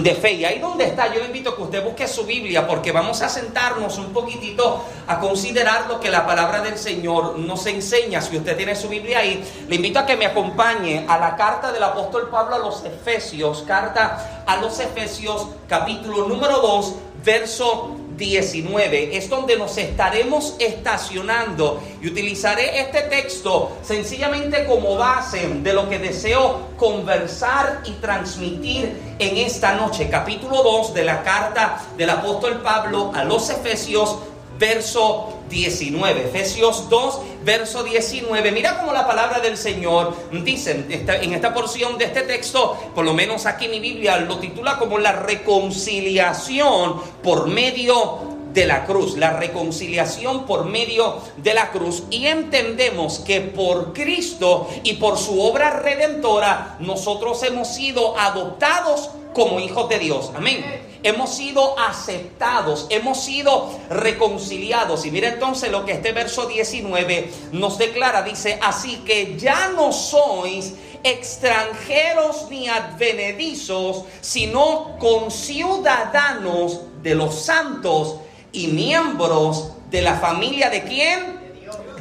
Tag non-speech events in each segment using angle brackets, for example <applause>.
de fe. Y ahí donde está, yo le invito a que usted busque su Biblia porque vamos a sentarnos un poquitito a considerar lo que la palabra del Señor nos enseña. Si usted tiene su Biblia ahí, le invito a que me acompañe a la carta del apóstol Pablo a los Efesios, carta a los Efesios capítulo número 2, verso 19 es donde nos estaremos estacionando y utilizaré este texto sencillamente como base de lo que deseo conversar y transmitir en esta noche. Capítulo 2 de la carta del apóstol Pablo a los Efesios, verso 19. Efesios 2, verso 19. Mira cómo la palabra del Señor dice en esta porción de este texto, por lo menos aquí mi Biblia lo titula como la reconciliación por medio de la cruz, la reconciliación por medio de la cruz. Y entendemos que por Cristo y por su obra redentora, nosotros hemos sido adoptados como hijos de Dios. Amén hemos sido aceptados, hemos sido reconciliados. Y mira entonces lo que este verso 19 nos declara, dice, así que ya no sois extranjeros ni advenedizos, sino conciudadanos de los santos y miembros de la familia de quién?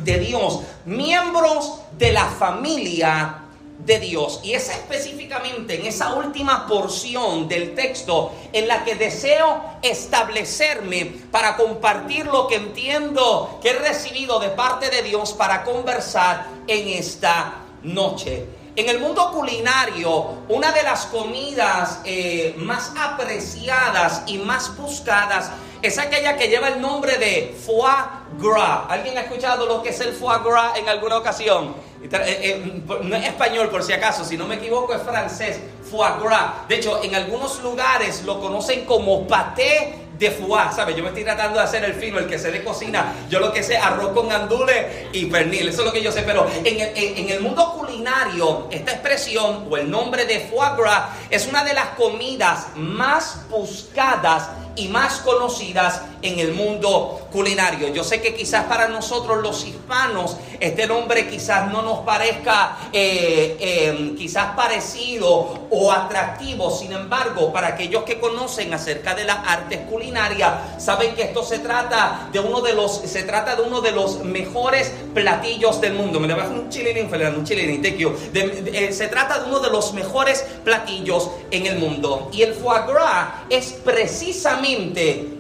De Dios. Miembros de la familia de Dios. Y es específicamente en esa última porción del texto en la que deseo establecerme para compartir lo que entiendo que he recibido de parte de Dios para conversar en esta noche. En el mundo culinario, una de las comidas eh, más apreciadas y más buscadas es aquella que lleva el nombre de foie gras. ¿Alguien ha escuchado lo que es el foie gras en alguna ocasión? Eh, eh, no es español por si acaso, si no me equivoco es francés, foie gras. De hecho, en algunos lugares lo conocen como paté de foie, ¿sabes? Yo me estoy tratando de hacer el fino, el que se de cocina. Yo lo que sé, arroz con andule y pernil, eso es lo que yo sé. Pero en el, en el mundo culinario, esta expresión o el nombre de foie gras es una de las comidas más buscadas y más conocidas en el mundo culinario. Yo sé que quizás para nosotros los hispanos este nombre quizás no nos parezca eh, em, quizás parecido o atractivo, sin embargo, para aquellos que conocen acerca de las artes culinarias, saben que esto se trata de uno de los, se trata de uno de los mejores platillos del mundo. Me le un chilín, un chilín, eh, Se trata de uno de los mejores platillos en el mundo. Y el foie gras es precisamente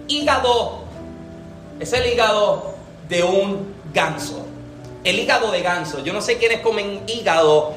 hígado es el hígado de un ganso. El hígado de ganso. Yo no sé quiénes comen hígado.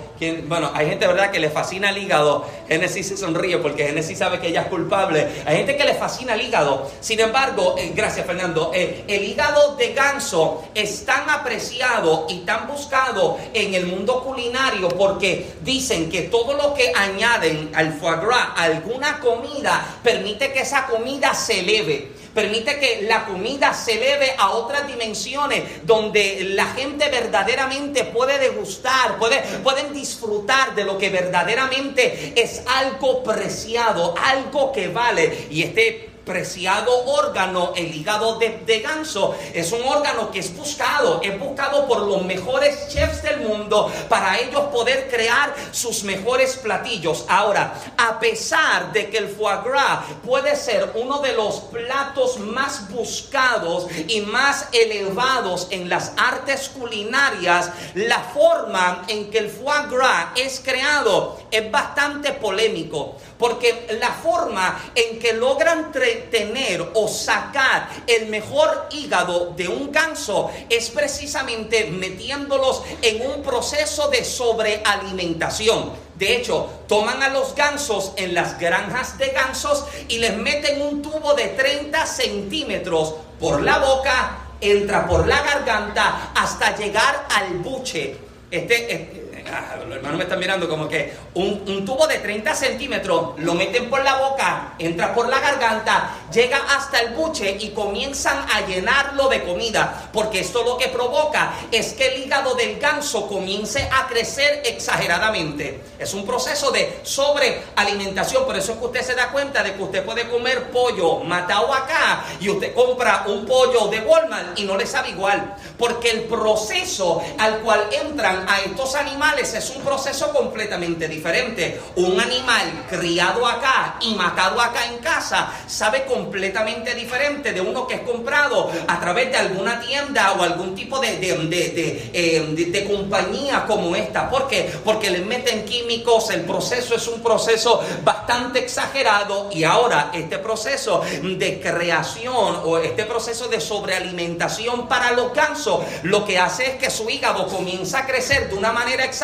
Bueno, hay gente, ¿verdad?, que le fascina el hígado. Genesis se sonríe porque Genesis sabe que ella es culpable. Hay gente que le fascina el hígado. Sin embargo, eh, gracias Fernando, eh, el hígado de ganso es tan apreciado y tan buscado en el mundo culinario porque dicen que todo lo que añaden al foie gras, alguna comida, permite que esa comida se eleve permite que la comida se eleve a otras dimensiones donde la gente verdaderamente puede degustar, puede, pueden disfrutar de lo que verdaderamente es algo preciado, algo que vale. Y este preciado órgano, el hígado de, ganso, es un órgano que es buscado, es buscado por los mejores chefs del mundo para ellos poder crear sus mejores platillos. Ahora, a pesar de que el foie gras puede ser uno de los platos más buscados y más elevados en las artes culinarias, la forma en que el foie gras es creado es bastante polémico, porque la forma en que logran tener o sacar el mejor hígado de un ganso es precisamente metiéndolos en un proceso de sobrealimentación. De hecho, toman a los gansos en las granjas de gansos y les meten un tubo de 30 centímetros por la boca, entra por la garganta hasta llegar al buche. Este, Ah, los hermanos me están mirando como que un, tubo de 30 centímetros lo meten por la boca, entra por la garganta, llega hasta el buche y comienzan a llenarlo de comida, porque esto lo que provoca es que el hígado del ganso comience a crecer exageradamente. Es un proceso de sobrealimentación, por eso es que usted se da cuenta de que usted puede comer pollo matado acá y usted compra un pollo de Walmart y no le sabe igual, porque el proceso al cual entran a estos animales es un proceso completamente diferente. Un animal criado acá y matado acá en casa sabe completamente diferente de uno que es comprado a través de alguna tienda o algún tipo de, de, eh, compañía como esta. ¿Por qué? Porque le meten químicos, el proceso es un proceso bastante exagerado y ahora este proceso de creación o este proceso de sobrealimentación para los gansos lo que hace es que su hígado comienza a crecer de una manera exagerada,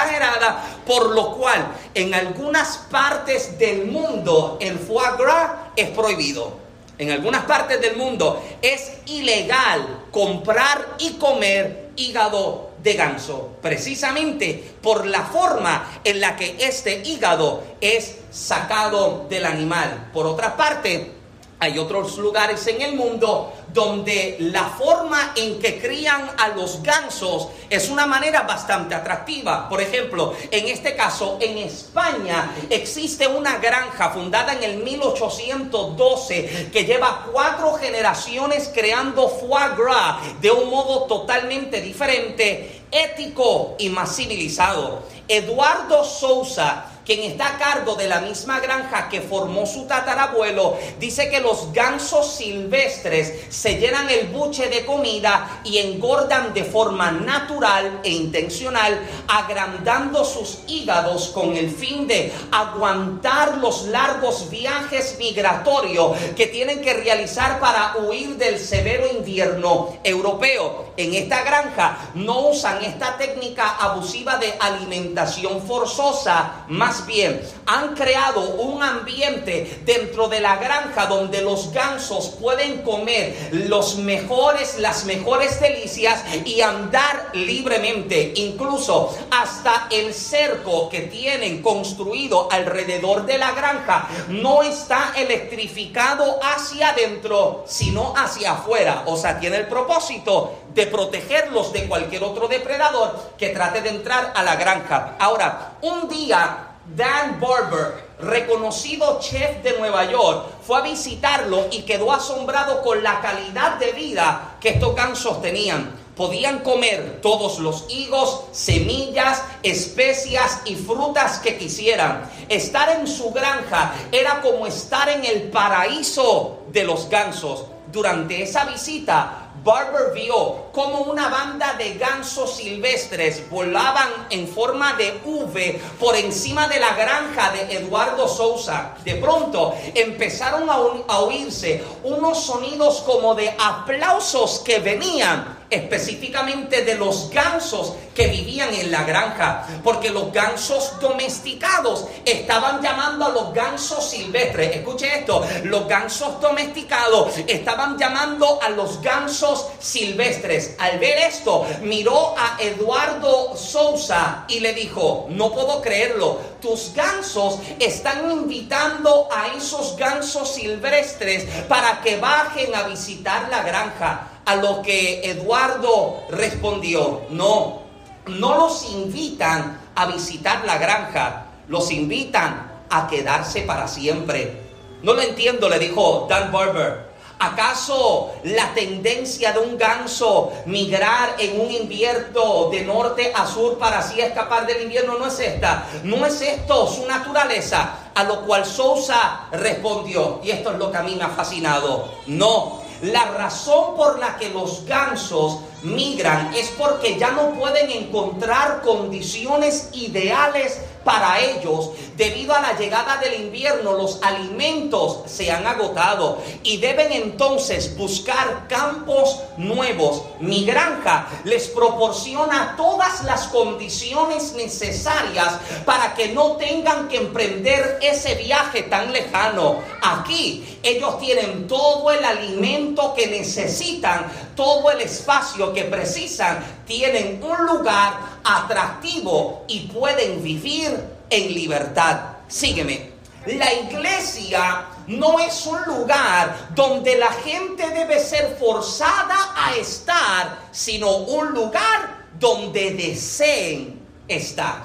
por lo cual en algunas partes del mundo el foie gras es prohibido. En algunas partes del mundo es ilegal comprar y comer hígado de ganso, precisamente por la forma en la que este hígado es sacado del animal. Por otra parte, hay otros lugares en el mundo donde la forma en que crían a los gansos es una manera bastante atractiva. Por ejemplo, en este caso, en España existe una granja fundada en el 1812 que lleva cuatro generaciones creando foie gras de un modo totalmente diferente, ético y más civilizado. Eduardo Sousa quien está a cargo de la misma granja que formó su tatarabuelo, dice que los gansos silvestres se llenan el buche de comida y engordan de forma natural e intencional, agrandando sus hígados con el fin de aguantar los largos viajes migratorios que tienen que realizar para huir del severo invierno europeo. En esta granja no usan esta técnica abusiva de alimentación forzosa, más bien, han creado un ambiente dentro de la granja donde los gansos pueden comer los mejores, las mejores delicias y andar libremente. Incluso hasta el cerco que tienen construido alrededor de la granja no está electrificado hacia adentro, sino hacia afuera. O sea, tiene el propósito de protegerlos de cualquier otro depredador que trate de entrar a la granja. Ahora, un día Dan Barber, reconocido chef de Nueva York, fue a visitarlo y quedó asombrado con la calidad de vida que estos gansos tenían. Podían comer todos los higos, semillas, especias y frutas que quisieran. Estar en su granja era como estar en el paraíso de los gansos. Durante esa visita, Barber vio como una banda de gansos silvestres volaban en forma de V por encima de la granja de Eduardo Sousa. De pronto empezaron a, oírse unos sonidos como de aplausos que venían específicamente de los gansos que vivían en la granja, porque los gansos domesticados estaban llamando a los gansos silvestres. Escuche esto, los gansos domesticados estaban llamando a los gansos silvestres. Al ver esto, miró a Eduardo Sousa y le dijo, no puedo creerlo, tus gansos están invitando a esos gansos silvestres para que bajen a visitar la granja. A lo que Eduardo respondió, no, no los invitan a visitar la granja, los invitan a quedarse para siempre. No lo entiendo, le dijo Dan Barber. ¿Acaso la tendencia de un ganso migrar en un invierno de norte a sur para así escapar del invierno no es esta? ¿No es esto su naturaleza? A lo cual Sousa respondió, y esto es lo que a mí me ha fascinado, no, la razón por la que los gansos migran es porque ya no pueden encontrar condiciones ideales para ellos. Debido a la llegada del invierno, los alimentos se han agotado y deben entonces buscar campos nuevos. Mi granja les proporciona todas las condiciones necesarias para que no tengan que emprender ese viaje tan lejano. Aquí ellos tienen todo el alimento que necesitan, todo el espacio que precisan, tienen un lugar atractivo y pueden vivir en libertad. Sígueme. La iglesia no es un lugar donde la gente debe ser forzada a estar, sino un lugar donde deseen estar.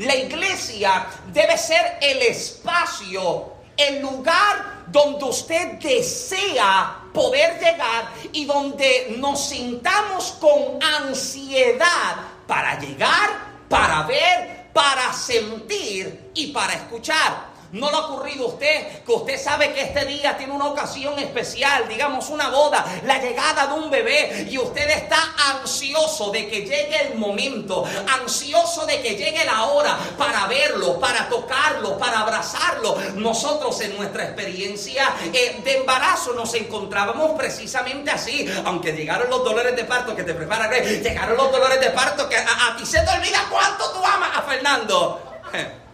La iglesia debe ser el espacio, el lugar donde usted desea poder llegar y donde nos sintamos con ansiedad para llegar para ver, para sentir y para escuchar. ¿No le ha ocurrido a usted que usted sabe que este día tiene una ocasión especial, digamos una boda, la llegada de un bebé y usted está ansioso de que llegue el momento, ansioso de que llegue la hora para verlo, para tocarlo, para abrazarlo? Nosotros en nuestra experiencia eh, de embarazo nos encontrábamos precisamente así, aunque llegaron los dolores de parto que te preparan, llegaron los dolores de parto que a, a ti se te olvida cuánto tú amas a Fernando. <laughs>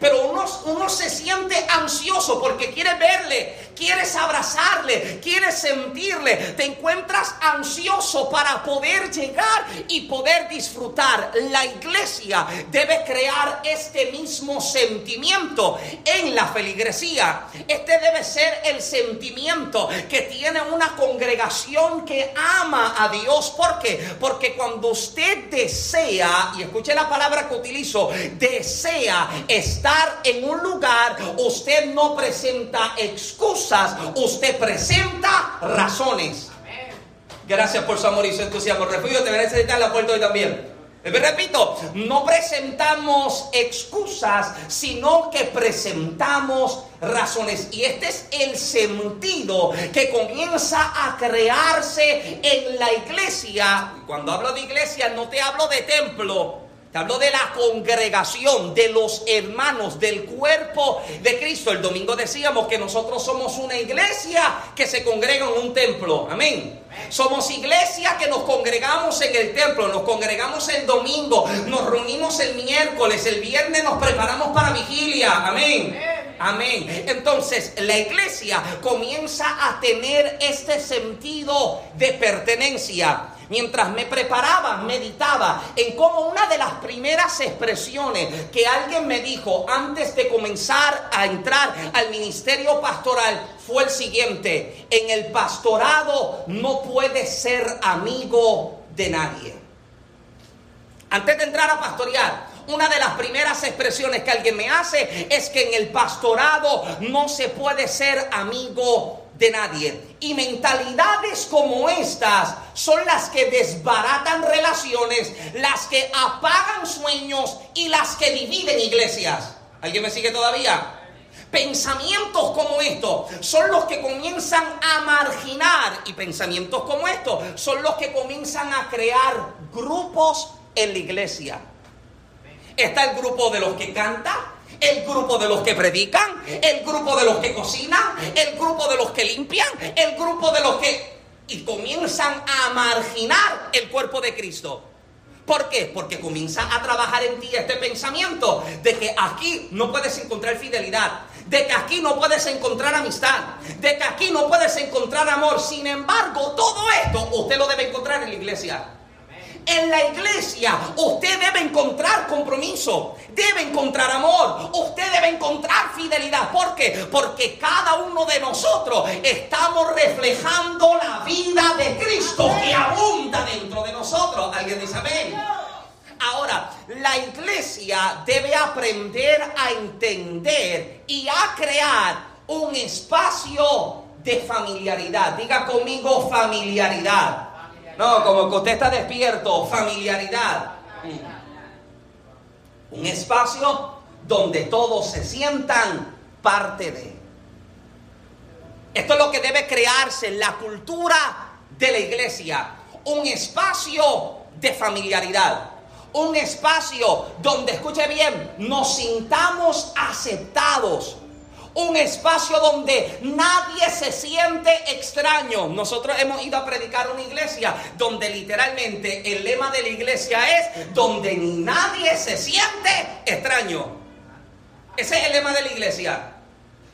Pero uno, uno se siente ansioso porque quiere verle, quieres abrazarle, quieres sentirle. Te encuentras ansioso para poder llegar y poder disfrutar. La iglesia debe crear este mismo sentimiento en la feligresía. Este debe ser el sentimiento que tiene una congregación que ama a Dios. ¿Por qué? Porque cuando usted desea, y escuche la palabra que utilizo, desea estar en un lugar, usted no presenta excusas, usted presenta razones. Gracias por su amor y su entusiasmo. Refugio, te voy a necesitar la puerta hoy también. Repito, no presentamos excusas, sino que presentamos razones. Y este es el sentido que comienza a crearse en la iglesia. Cuando hablo de iglesia, no te hablo de templo, te hablo de la congregación, de los hermanos, del cuerpo de Cristo. El domingo decíamos que nosotros somos una iglesia que se congrega en un templo. Amén. Somos iglesia que nos congregamos en el templo, nos congregamos el domingo, nos reunimos el miércoles, el viernes nos preparamos para vigilia. Amén. Amén. Entonces la iglesia comienza a tener este sentido de pertenencia. Mientras me preparaba, meditaba en cómo una de las primeras expresiones que alguien me dijo antes de comenzar a entrar al ministerio pastoral fue el siguiente, en el pastorado no puedes ser amigo de nadie. Antes de entrar a pastorear, una de las primeras expresiones que alguien me hace es que en el pastorado no se puede ser amigo de nadie. Y mentalidades como estas son las que desbaratan relaciones, las que apagan sueños y las que dividen iglesias. ¿Alguien me sigue todavía? Pensamientos como estos son los que comienzan a marginar y pensamientos como estos son los que comienzan a crear grupos en la iglesia. Está el grupo de los que cantan, el grupo de los que predican, el grupo de los que cocinan, el grupo de los que limpian, el grupo de los que... Y comienzan a marginar el cuerpo de Cristo. ¿Por qué? Porque comienza a trabajar en ti este pensamiento de que aquí no puedes encontrar fidelidad, de que aquí no puedes encontrar amistad, de que aquí no puedes encontrar amor. Sin embargo, todo esto usted lo debe encontrar en la iglesia. En la iglesia usted debe encontrar compromiso, debe encontrar amor, usted debe encontrar fidelidad. ¿Por qué? Porque cada uno de nosotros estamos reflejando la vida de Cristo que abunda dentro de nosotros. ¿Alguien dice amén? Ahora, la iglesia debe aprender a entender y a crear un espacio de familiaridad. Diga conmigo familiaridad. No, como que usted está despierto, familiaridad. Un espacio donde todos se sientan parte de. Esto es lo que debe crearse la cultura de la iglesia. Un espacio de familiaridad. Un espacio donde, escuche bien, nos sintamos aceptados un espacio donde nadie se siente extraño. Nosotros hemos ido a predicar una iglesia donde literalmente el lema de la iglesia es donde nadie se siente extraño. Ese es el lema de la iglesia.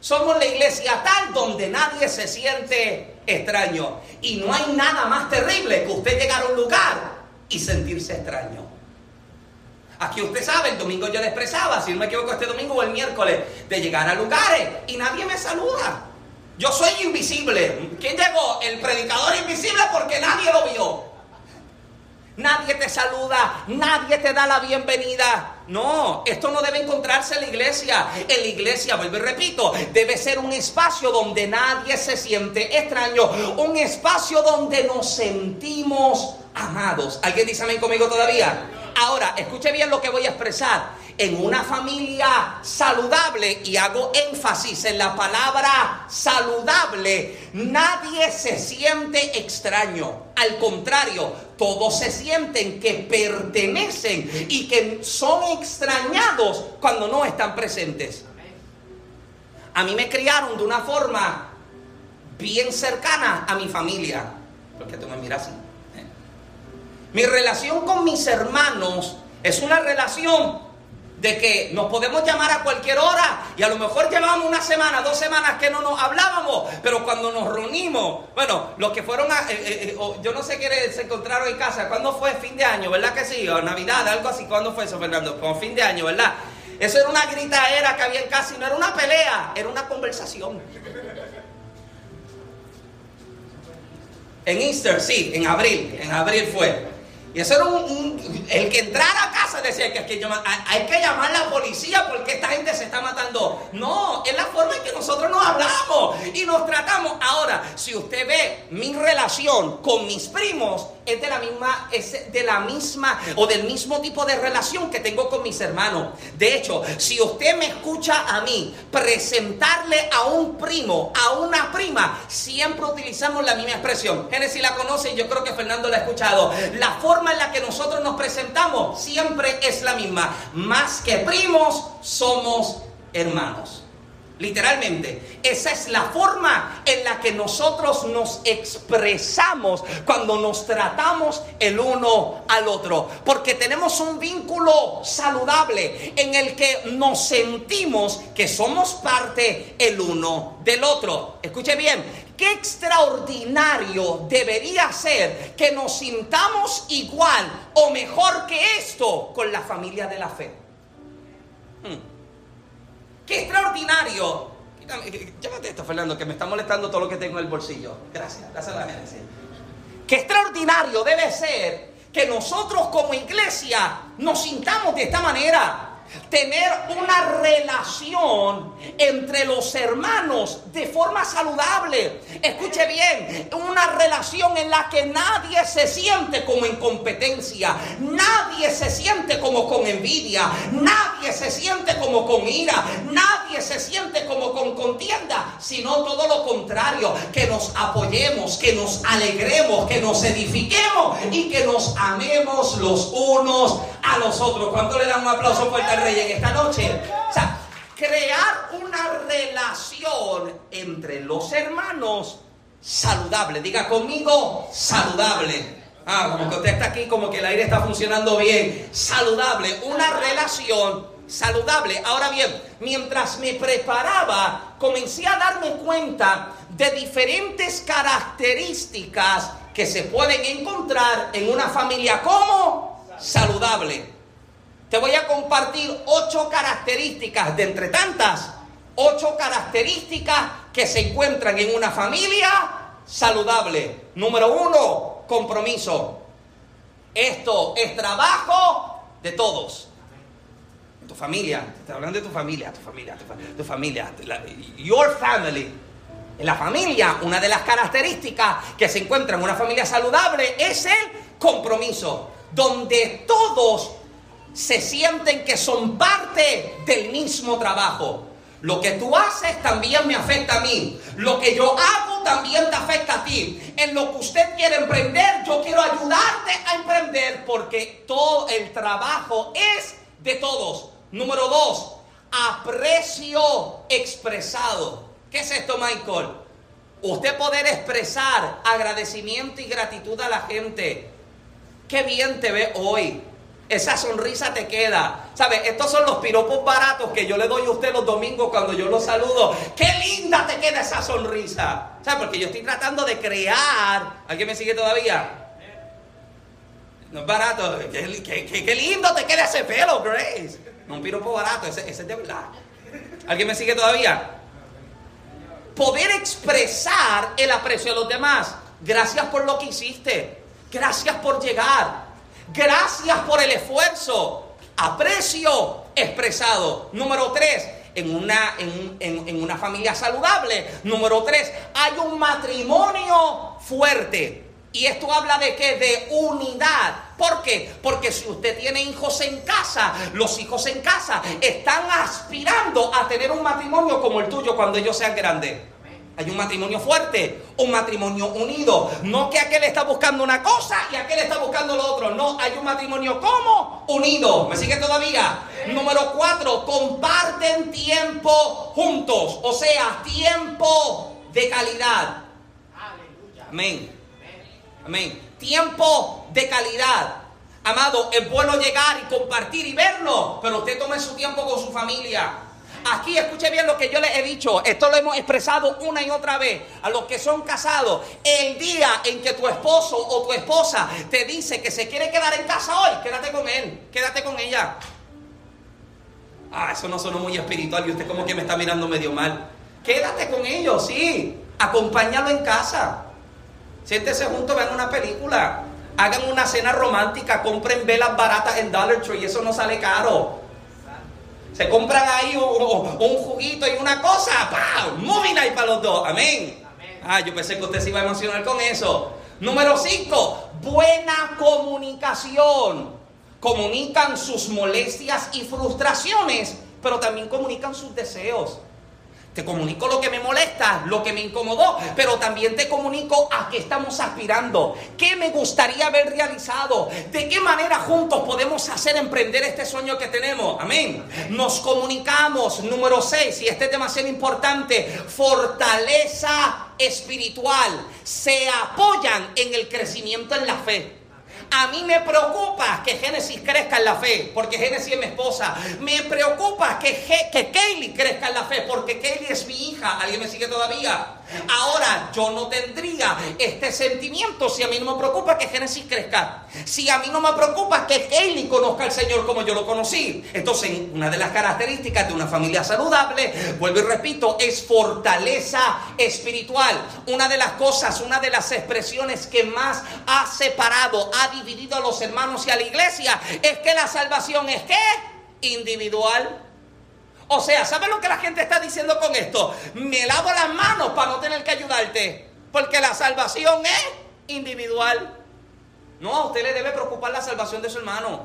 Somos la iglesia tal donde nadie se siente extraño. Y no hay nada más terrible que usted llegar a un lugar y sentirse extraño. Aquí usted sabe, el domingo yo le expresaba, si no me equivoco, este domingo o el miércoles, de llegar a lugares y nadie me saluda. Yo soy invisible. ¿Quién llegó? El predicador invisible porque nadie lo vio. Nadie te saluda, nadie te da la bienvenida. No, esto no debe encontrarse en la iglesia. En la iglesia, vuelvo y repito, debe ser un espacio donde nadie se siente extraño, un espacio donde nos sentimos amados. ¿Alguien dice amén conmigo todavía? Ahora, escuche bien lo que voy a expresar. En una familia saludable, y hago énfasis en la palabra saludable, nadie se siente extraño. Al contrario, todos se sienten que pertenecen y que son extrañados cuando no están presentes. A mí me criaron de una forma bien cercana a mi familia. Porque tú me miras así. ¿Eh? Mi relación con mis hermanos es una relación de que nos podemos llamar a cualquier hora y a lo mejor llevamos una semana, dos semanas que no nos hablábamos, pero cuando nos reunimos, bueno, los que fueron a, eh, eh, yo no sé qué se encontraron en casa, ¿cuándo fue? Fin de año, ¿verdad que sí? O Navidad, algo así, ¿cuándo fue eso, Fernando? Como fin de año, ¿verdad? Eso era una gritaera que había en casa y no era una pelea, era una conversación. En Easter, sí, en abril, en abril fue. Y eso era un, el que entrara a casa decía que, hay, que llamar, a la policía porque esta gente se está matando. No, es la forma en que nosotros nos hablamos y nos tratamos. Ahora, si usted ve mi relación con mis primos, es de la misma, es de la misma o del mismo tipo de relación que tengo con mis hermanos. De hecho, si usted me escucha a mí presentarle a un primo, a una prima, siempre utilizamos la misma expresión. Génesis la conoce y yo creo que Fernando la ha escuchado. La forma en la que nosotros nos presentamos siempre es la misma. Más que primos, somos hermanos. Literalmente, esa es la forma en la que nosotros nos expresamos cuando nos tratamos el uno al otro. Porque tenemos un vínculo saludable en el que nos sentimos que somos parte el uno del otro. Escuche bien, qué extraordinario debería ser que nos sintamos igual o mejor que esto con la familia de la fe. Hmm. Qué extraordinario. Llévate esto, Fernando, que me está molestando todo lo que tengo en el bolsillo. Gracias, gracias a la gente. Qué extraordinario debe ser que nosotros como iglesia nos sintamos de esta manera tener una relación entre los hermanos de forma saludable. Escuche bien, una relación en la que nadie se siente como en competencia, nadie se siente como con envidia, nadie se siente como con ira, nadie se siente como con contienda, sino todo lo contrario, que nos apoyemos, que nos alegremos, que nos edifiquemos y que nos amemos los unos a los otros. ¿Cuánto le dan un aplauso fuerte esta noche? Crear una relación entre los hermanos saludable. Diga conmigo, saludable. Ah, como que usted está aquí, como que el aire está funcionando bien. Saludable, una relación saludable. Ahora bien, mientras me preparaba, comencé a darme cuenta de diferentes características que se pueden encontrar en una familia como saludable. Te voy a compartir ocho características de entre tantas, ocho características que se encuentran en una familia saludable. Número uno, compromiso. Esto es trabajo de todos. Tu familia, te hablando de tu familia, tu familia, tu, familia, your family. En la familia, una de las características que se encuentra en una familia saludable es el compromiso donde todos se sienten que son parte del mismo trabajo. Lo que tú haces también me afecta a mí. Lo que yo hago también te afecta a ti. En lo que usted quiere emprender, yo quiero ayudarte a emprender porque todo el trabajo es de todos. Número dos, aprecio expresado. ¿Qué es esto, Michael? Usted poder expresar agradecimiento y gratitud a la gente qué bien te ve hoy. Esa sonrisa te queda. ¿Sabes? Estos son los piropos baratos que yo le doy a usted los domingos cuando yo lo saludo. ¡Qué linda te queda esa sonrisa! ¿Sabes? Porque yo estoy tratando de crear. ¿Alguien me sigue todavía? No es barato. Qué, lindo te queda ese pelo, Grace. No un piropo barato, ese, ese es de verdad. ¿Alguien me sigue todavía? Poder expresar el aprecio de los demás. Gracias por lo que hiciste. Gracias por llegar. Gracias por el esfuerzo. Aprecio expresado. Número tres, en una, en, una familia saludable. Número tres, hay un matrimonio fuerte. Y esto habla de que de unidad. ¿Por qué? Porque si usted tiene hijos en casa, los hijos en casa están aspirando a tener un matrimonio como el tuyo cuando ellos sean grandes. Hay un matrimonio fuerte, un matrimonio unido. No que aquel está buscando una cosa y aquel está buscando lo otro. No, hay un matrimonio como unido. ¿Me sigue todavía? Número cuatro, comparten tiempo juntos. O sea, tiempo de calidad. Amén. Amén. Tiempo de calidad. Amado, es bueno llegar y compartir y verlo, pero usted tome su tiempo con su familia. Aquí escuche bien lo que yo les he dicho. Esto lo hemos expresado una y otra vez. A los que son casados, el día en que tu esposo o tu esposa te dice que se quiere quedar en casa hoy, quédate con él, quédate con ella. Ah, eso no sonó muy espiritual y usted como que me está mirando medio mal. Quédate con ellos, sí. Acompáñalo en casa. Siéntese juntos, vean una película. Hagan una cena romántica, compren velas baratas en Dollar Tree, eso no sale caro. Se compran ahí un, juguito y una cosa, ¡pam! Moving ahí para los dos, amén. Ah, yo pensé que usted se iba a emocionar con eso. Número 5, buena comunicación. Comunican sus molestias y frustraciones, pero también comunican sus deseos. Te comunico lo que me molesta, lo que me incomodó, pero también te comunico a qué estamos aspirando, qué me gustaría haber realizado, de qué manera juntos podemos hacer emprender este sueño que tenemos. Amén. Nos comunicamos. Número 6, y este es importante, fortaleza espiritual. Se apoyan en el crecimiento en la fe. A mí me preocupa que Génesis crezca en la fe, porque Génesis es mi esposa. Me preocupa que, que Kaylee crezca en la fe, porque Kaylee es mi hija. ¿Alguien me sigue todavía? Ahora, yo no tendría este sentimiento si a mí no me preocupa que Génesis crezca. Si a mí no me preocupa que Kaylee conozca al Señor como yo lo conocí. Entonces, una de las características de una familia saludable, vuelvo y repito, es fortaleza espiritual. Una de las cosas, una de las expresiones que más ha separado, ha dividido a los hermanos y a la iglesia, es que la salvación es que individual. O sea, ¿sabes lo que la gente está diciendo con esto? Me lavo las manos para no tener que ayudarte. Porque la salvación es individual. No, a usted le debe preocupar la salvación de su hermano.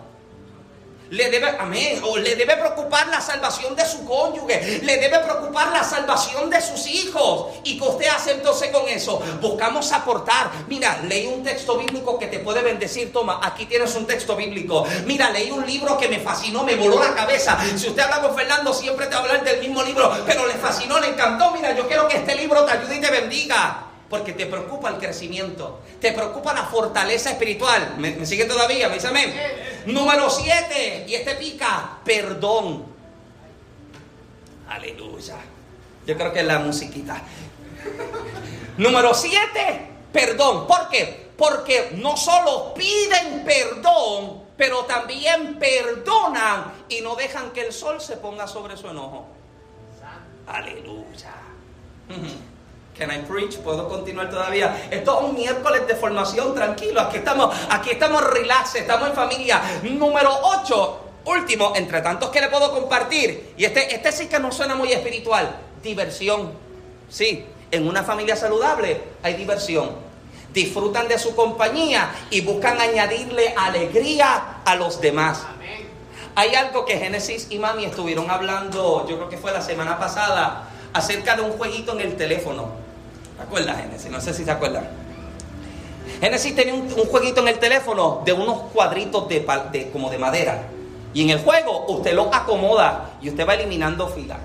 Le debe, amén, o le debe preocupar la salvación de su cónyuge, le debe preocupar la salvación de sus hijos. ¿Y que usted hace entonces con eso? Buscamos aportar. Mira, leí un texto bíblico que te puede bendecir. Toma, aquí tienes un texto bíblico. Mira, leí un libro que me fascinó, me voló la cabeza. Si usted habla con Fernando, siempre te va a hablar del mismo libro, pero le fascinó, le encantó. Mira, yo quiero que este libro te ayude y te bendiga. Porque te preocupa el crecimiento, te preocupa la fortaleza espiritual. ¿Me, sigue todavía? ¿Me dice amén? Número 7, y este pica, perdón. Aleluya. Yo creo que es la musiquita. Número 7, perdón. ¿Por qué? Porque no solo piden perdón, pero también perdonan y no dejan que el sol se ponga sobre su enojo. Aleluya. Can I preach? ¿Puedo continuar todavía? Esto es un miércoles de formación, tranquilo. Aquí estamos, aquí estamos relax, estamos en familia. Número 8, último, entre tantos que le puedo compartir. Y este, este sí que no suena muy espiritual. Diversión. Sí, en una familia saludable hay diversión. Disfrutan de su compañía y buscan añadirle alegría a los demás. Hay algo que Génesis y Mami estuvieron hablando, yo creo que fue la semana pasada, acerca de un jueguito en el teléfono. ¿Te acuerdas, Génesis? No sé si se acuerdan. Génesis tenía un, jueguito en el teléfono de unos cuadritos de, como de madera. Y en el juego usted lo acomoda y usted va eliminando filas.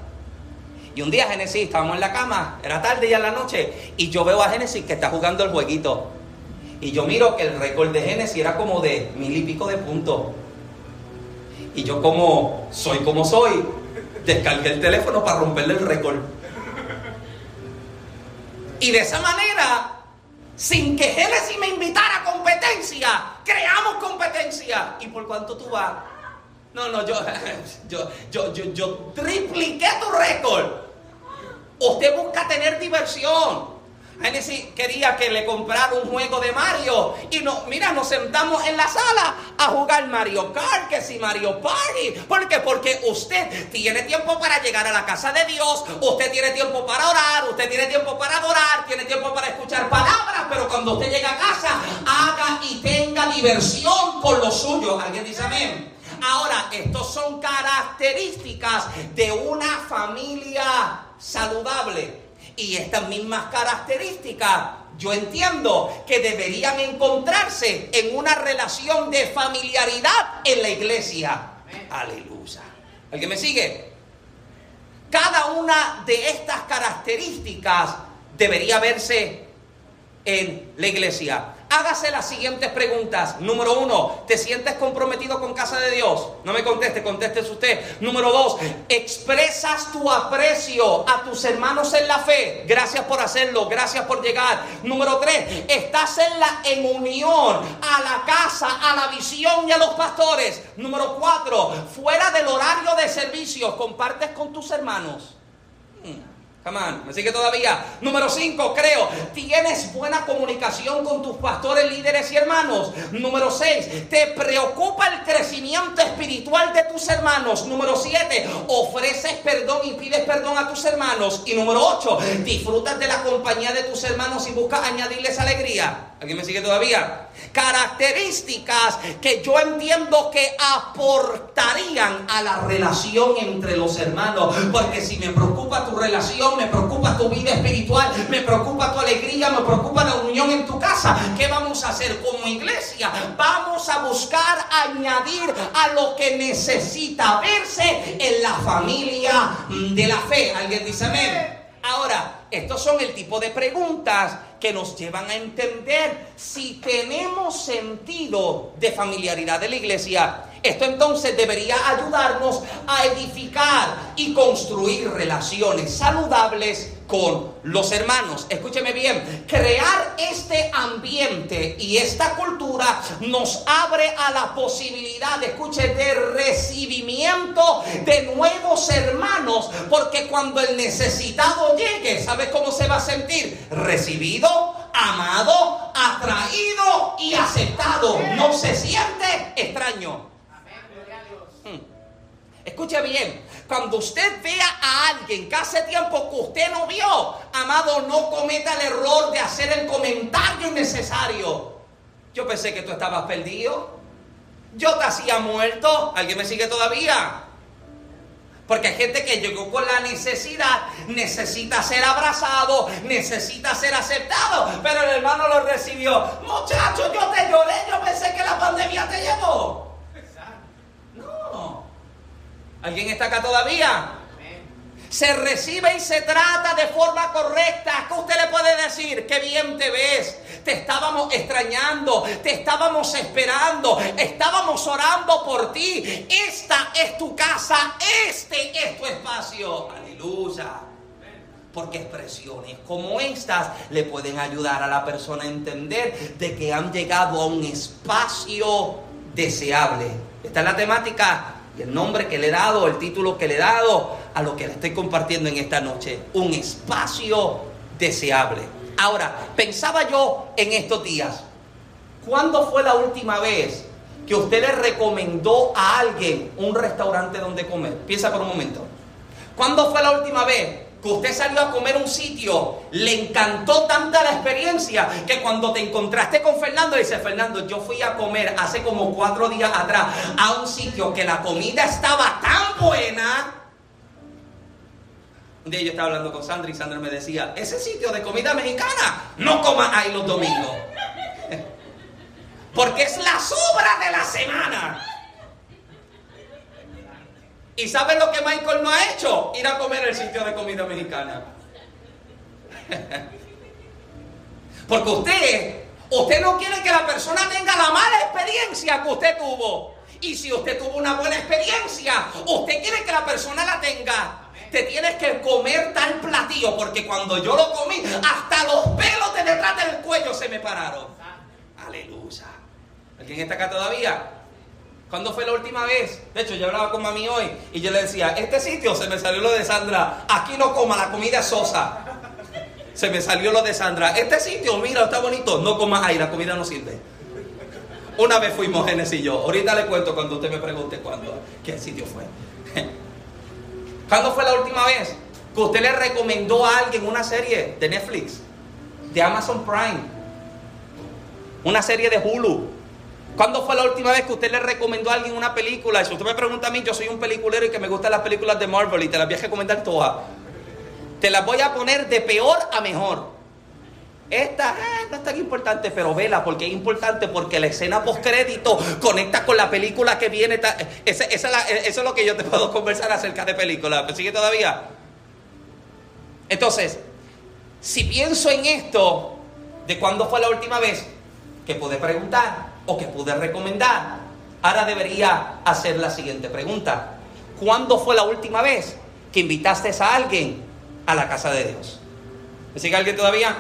Y un día Génesis, estábamos en la cama, era tarde ya en la noche, y yo veo a Génesis que está jugando el jueguito. Y yo miro que el récord de Génesis era como de mil y pico de puntos. Y yo como soy como soy, descargué el teléfono para romperle el récord. Y de esa manera, sin que Génesis me invitara a competencia, creamos competencia. ¿Y por cuánto tú vas? No, no, yo, <laughs> yo, yo, yo, yo tripliqué tu récord. Usted busca tener diversión. Génesis quería que le comprara un juego de Mario. Y no, mira, nos sentamos en la sala a jugar Mario Kart, que si Mario Party. ¿Por qué? Porque usted tiene tiempo para llegar a la casa de Dios, usted tiene tiempo para orar, usted tiene tiempo para adorar, tiene tiempo para escuchar palabras, pero cuando usted llega a casa, haga y tenga diversión con lo suyo. ¿Alguien dice amén? Ahora, estos son características de una familia saludable. Y estas mismas características yo entiendo que deberían encontrarse en una relación de familiaridad en la iglesia. Aleluya. ¿Alguien me sigue? Cada una de estas características debería verse en la iglesia. Hágase las siguientes preguntas. Número uno, ¿te sientes comprometido con casa de Dios? No me conteste, conteste usted. Número dos, expresas tu aprecio a tus hermanos en la fe. Gracias por hacerlo, gracias por llegar. Número tres, estás en la en unión a la casa, a la visión y a los pastores. Número cuatro, fuera del horario de servicio, compartes con tus hermanos. Come on, me sigue todavía. Número 5, creo, tienes buena comunicación con tus pastores, líderes y hermanos. Número 6, te preocupa el crecimiento espiritual de tus hermanos. Número 7, ofreces perdón y pides perdón a tus hermanos. Y número 8, disfrutas de la compañía de tus hermanos y buscas añadirles alegría. ¿Alguien me sigue todavía? Características que yo entiendo que aportarían a la relación entre los hermanos. Porque si me preocupa tu relación, me preocupa tu vida espiritual, me preocupa tu alegría, me preocupa la unión en tu casa, ¿qué vamos a hacer como iglesia? Vamos a buscar añadir a lo que necesita verse en la familia de la fe. ¿Alguien dice amén? Ahora, estos son el tipo de preguntas que nos llevan a entender si tenemos sentido de familiaridad de la iglesia. Esto entonces debería ayudarnos a edificar y construir relaciones saludables con los hermanos. Escúcheme bien, crear este ambiente y esta cultura nos abre a la posibilidad, escuche, de recibimiento de nuevos hermanos, porque cuando el necesitado llegue, ¿sabes cómo se va a sentir? Recibido, amado, atraído y aceptado. No se siente extraño. Escuche bien, cuando usted vea a alguien que hace tiempo que usted no vio, amado, no cometa el error de hacer el comentario innecesario. Yo pensé que tú estabas perdido. Yo te hacía muerto. ¿Alguien me sigue todavía? Porque hay gente que llegó con la necesidad, necesita ser abrazado, necesita ser aceptado, pero el hermano lo recibió. Muchacho, yo te lloré, yo pensé que la pandemia te llevó. ¿Alguien está acá todavía? Se recibe y se trata de forma correcta. ¿Qué usted le puede decir? Qué bien te ves. Te estábamos extrañando, te estábamos esperando, estábamos orando por ti. Esta es tu casa, este es tu espacio. Aleluya. Porque expresiones como estas le pueden ayudar a la persona a entender de que han llegado a un espacio deseable. Esta es la temática el nombre que le he dado, el título que le he dado a lo que le estoy compartiendo en esta noche. Un espacio deseable. Ahora, pensaba yo en estos días, ¿cuándo fue la última vez que usted le recomendó a alguien un restaurante donde comer? Piensa por un momento. ¿Cuándo fue la última vez que usted salió a comer un sitio, le encantó tanta la experiencia que cuando te encontraste con Fernando, dice Fernando, yo fui a comer hace como cuatro días atrás a un sitio que la comida estaba tan buena. Un día yo estaba hablando con Sandra y Sandra me decía, ese sitio de comida mexicana, no coma ahí los domingos. <laughs> Porque es la sobra de la semana. ¿Y saben lo que Michael no ha hecho? Ir a comer el sitio de comida mexicana. <laughs> Porque usted, usted no quiere que la persona tenga la mala experiencia que usted tuvo. Y si usted tuvo una buena experiencia, usted quiere que la persona la tenga. Te tienes que comer tal platillo, porque cuando yo lo comí, hasta los pelos de detrás del cuello se me pararon. Aleluya. ¿Alguien está acá todavía? ¿Cuándo fue la última vez? De hecho, yo hablaba con mami hoy y yo le decía, este sitio se me salió lo de Sandra, aquí no coma, la comida es sosa. Se me salió lo de Sandra, este sitio, mira, está bonito, no comas ahí, la comida no sirve. Una vez fuimos Genes y yo, ahorita le cuento cuando usted me pregunte cuándo, qué sitio fue. <laughs> ¿Cuándo fue la última vez que usted le recomendó a alguien una serie de Netflix, de Amazon Prime, una serie de Hulu? ¿Cuándo fue la última vez que usted le recomendó a alguien una película? Si usted me pregunta a mí, yo soy un peliculero y que me gustan las películas de Marvel y te las voy a recomendar todas. Te las voy a poner de peor a mejor. Esta eh, no es tan importante, pero vela porque es importante porque la escena postcrédito conecta con la película que viene. Esa, eso es lo que yo te puedo conversar acerca de películas. ¿Me sigue todavía? Entonces, si pienso en esto, de cuándo fue la última vez que pude preguntar o que pude recomendar, ahora debería hacer la siguiente pregunta. ¿Cuándo fue la última vez que invitaste a alguien a la casa de Dios? ¿Me sigue alguien todavía?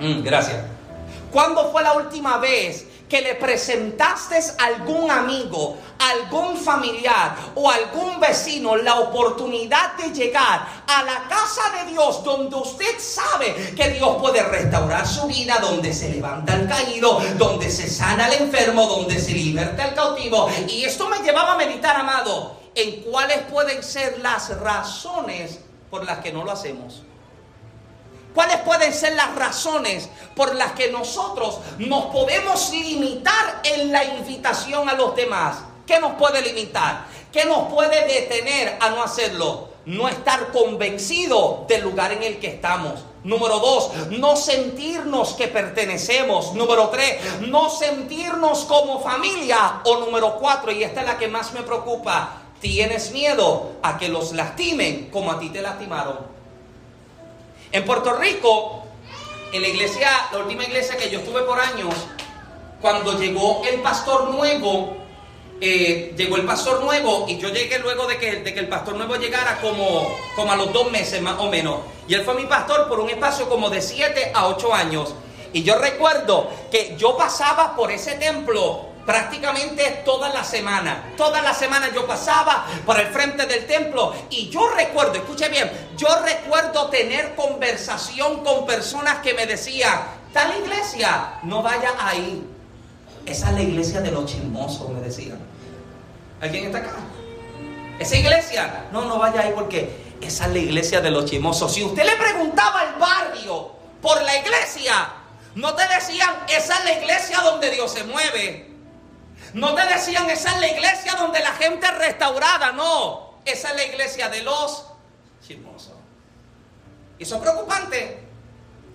Mm, gracias. ¿Cuándo fue la última vez que le presentaste a algún amigo, algún familiar o algún vecino la oportunidad de llegar a la casa de Dios donde usted sabe que Dios puede restaurar su vida, donde se levanta el caído, donde se sana el enfermo, donde se liberta el cautivo? Y esto me llevaba a meditar, amado, en cuáles pueden ser las razones por las que no lo hacemos. ¿Cuáles pueden ser las razones por las que nosotros nos podemos limitar en la invitación a los demás? ¿Qué nos puede limitar? ¿Qué nos puede detener a no hacerlo? No estar convencido del lugar en el que estamos. Número dos, no sentirnos que pertenecemos. Número tres, no sentirnos como familia. O número cuatro, y esta es la que más me preocupa, tienes miedo a que los lastimen como a ti te lastimaron. En Puerto Rico, en la iglesia, la última iglesia que yo estuve por años, cuando llegó el pastor nuevo, eh, llegó el pastor nuevo y yo llegué luego de que, de que, el pastor nuevo llegara como, como a los dos meses más o menos. Y él fue mi pastor por un espacio como de siete a ocho años. Y yo recuerdo que yo pasaba por ese templo prácticamente toda la semana. Toda la semana yo pasaba por el frente del templo y yo recuerdo, escuche bien, yo recuerdo tener conversación con personas que me decían, tal iglesia, no vaya ahí. Esa es la iglesia de los chismosos, me decían. ¿Alguien está acá? Esa iglesia, no, no vaya ahí porque esa es la iglesia de los chismosos. Si usted le preguntaba al barrio por la iglesia, no te decían, esa es la iglesia donde Dios se mueve. No te decían, esa es la iglesia donde la gente es restaurada. No, esa es la iglesia de los chismosos. Y eso es preocupante.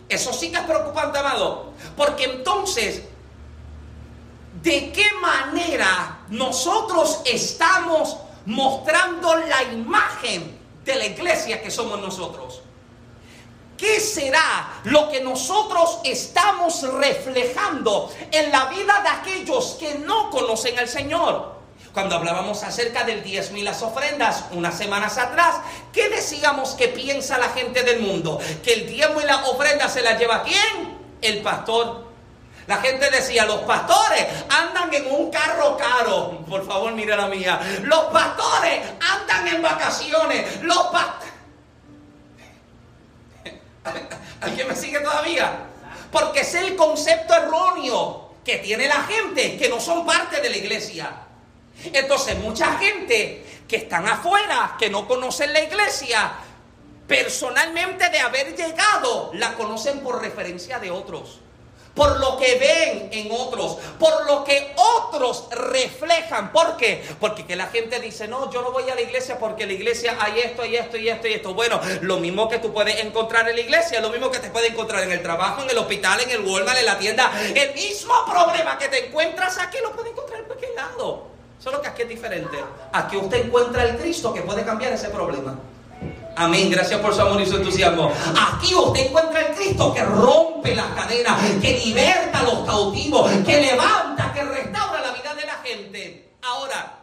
Eso sí que es preocupante, amado. Porque entonces, ¿de qué manera nosotros estamos mostrando la imagen de la iglesia que somos nosotros? ¿Qué será lo que nosotros estamos reflejando en la vida de aquellos que no conocen al Señor? Cuando hablábamos acerca del diezmo y las ofrendas unas semanas atrás, ¿qué decíamos que piensa la gente del mundo? Que el diezmo y la ofrenda se la lleva quién? El pastor. La gente decía, los pastores andan en un carro caro. Por favor, mire la mía. Los pastores andan en vacaciones. Los pastores ¿Alguien me sigue todavía? Porque es el concepto erróneo que tiene la gente que no son parte de la iglesia. Entonces, mucha gente que están afuera, que no conocen la iglesia, personalmente de haber llegado, la conocen por referencia de otros por lo que ven en otros, por lo que otros reflejan. ¿Por qué? Porque que la gente dice, no, yo no voy a la iglesia porque la iglesia hay esto y esto y esto y esto. Bueno, lo mismo que tú puedes encontrar en la iglesia, lo mismo que te puedes encontrar en el trabajo, en el hospital, en el Walmart, en la tienda. El mismo problema que te encuentras aquí lo puedes encontrar en cualquier lado. Solo que aquí es diferente. Aquí usted encuentra el Cristo que puede cambiar ese problema. Amén. Gracias por su amor y su entusiasmo. Aquí usted encuentra el Cristo que rompe las cadenas, que liberta a los cautivos, que levanta, que restaura la vida de la gente. Ahora,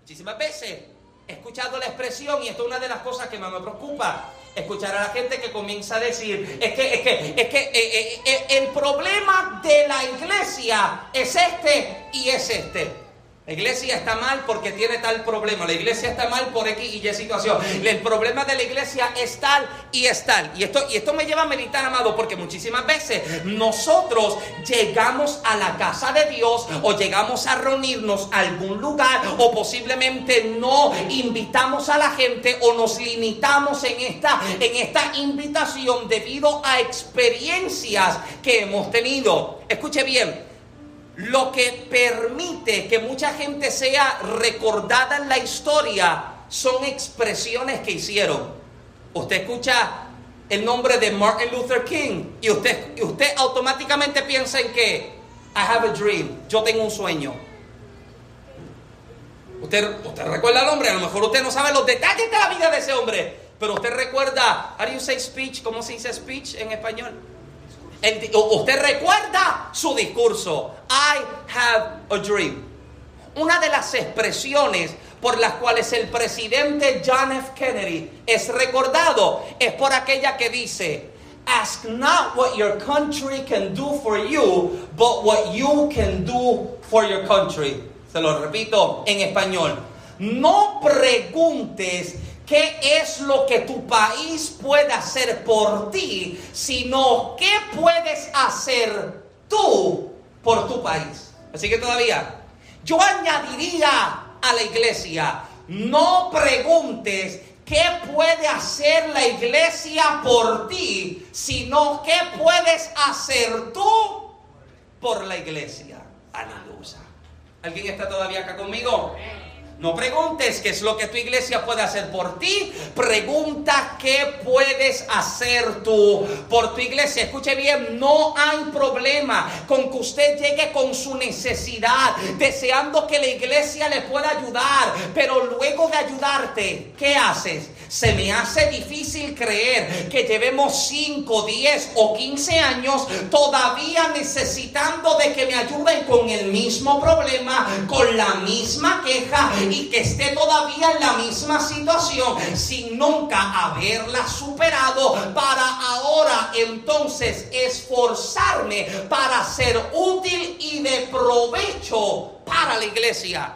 muchísimas veces he escuchado la expresión, y esto es una de las cosas que más me preocupa, escuchar a la gente que comienza a decir, es que, es que, es que eh, eh, eh, el problema de la iglesia es este y es este. La iglesia está mal porque tiene tal problema. La iglesia está mal por X y Y situación. El problema de la iglesia es tal y es tal. Y esto, y esto me lleva a meditar, amado, porque muchísimas veces nosotros llegamos a la casa de Dios o llegamos a reunirnos a algún lugar o posiblemente no invitamos a la gente o nos limitamos en esta, en esta invitación debido a experiencias que hemos tenido. Escuche bien, lo que permite que mucha gente sea recordada en la historia son expresiones que hicieron. Usted escucha el nombre de Martin Luther King y usted, y usted automáticamente piensa en que I have a dream, yo tengo un sueño. Usted, usted recuerda al hombre, a lo mejor usted no sabe los detalles de la vida de ese hombre, pero usted recuerda, how you say speech? ¿Cómo se dice speech en español? Usted recuerda su discurso, I have a dream. Una de las expresiones por las cuales el presidente John F. Kennedy es recordado es por aquella que dice, ask not what your country can do for you, but what you can do for your country. Se lo repito en español. No preguntes qué es lo que tu país puede hacer por ti, sino qué puedes hacer tú por tu país. Así que todavía, yo añadiría a la iglesia, no preguntes qué puede hacer la iglesia por ti, sino qué puedes hacer tú por la iglesia. Aleluya. ¿Alguien está todavía acá conmigo? No preguntes qué es lo que tu iglesia puede hacer por ti. Pregunta qué puedes hacer tú por tu iglesia. Escuche bien, no hay problema con que usted llegue con su necesidad, deseando que la iglesia le pueda ayudar. Pero luego de ayudarte, ¿qué haces? Se me hace difícil creer que llevemos 5, 10 o 15 años todavía necesitando de que me ayuden con el mismo problema, con la misma queja y que esté todavía en la misma situación sin nunca haberla superado para ahora entonces esforzarme para ser útil y de provecho para la iglesia.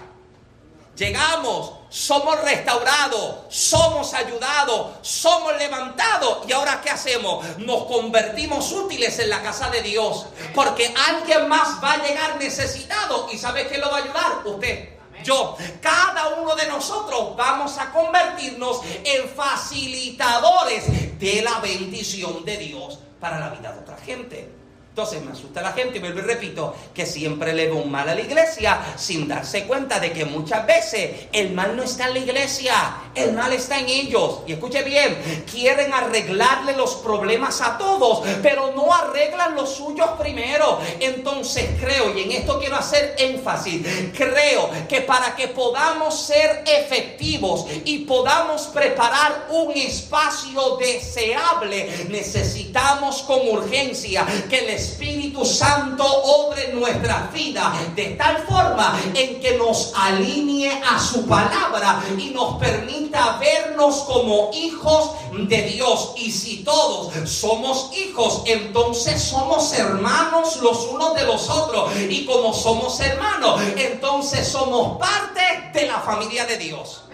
Llegamos, somos restaurados, somos ayudados, somos levantados. ¿Y ahora qué hacemos? Nos convertimos útiles en la casa de Dios. Porque alguien más va a llegar necesitado. ¿Y sabe quién lo va a ayudar? Usted yo, cada uno de nosotros vamos a convertirnos en facilitadores de la bendición de Dios para la vida de otra gente. Entonces me asusta la gente, y vuelvo y repito, que siempre le ve un mal a la iglesia sin darse cuenta de que muchas veces el mal no está en la iglesia, el mal está en ellos. Y escuche bien, quieren arreglarle los problemas a todos, pero no arreglan los suyos primero. Entonces creo, y en esto quiero hacer énfasis, creo que para que podamos ser efectivos y podamos preparar un espacio deseable, necesitamos con urgencia que les Espíritu Santo obre nuestra vida de tal forma en que nos alinee a su palabra y nos permita vernos como hijos de Dios. Y si todos somos hijos, entonces somos hermanos los unos de los otros. Y como somos hermanos, entonces somos parte de la familia de Dios.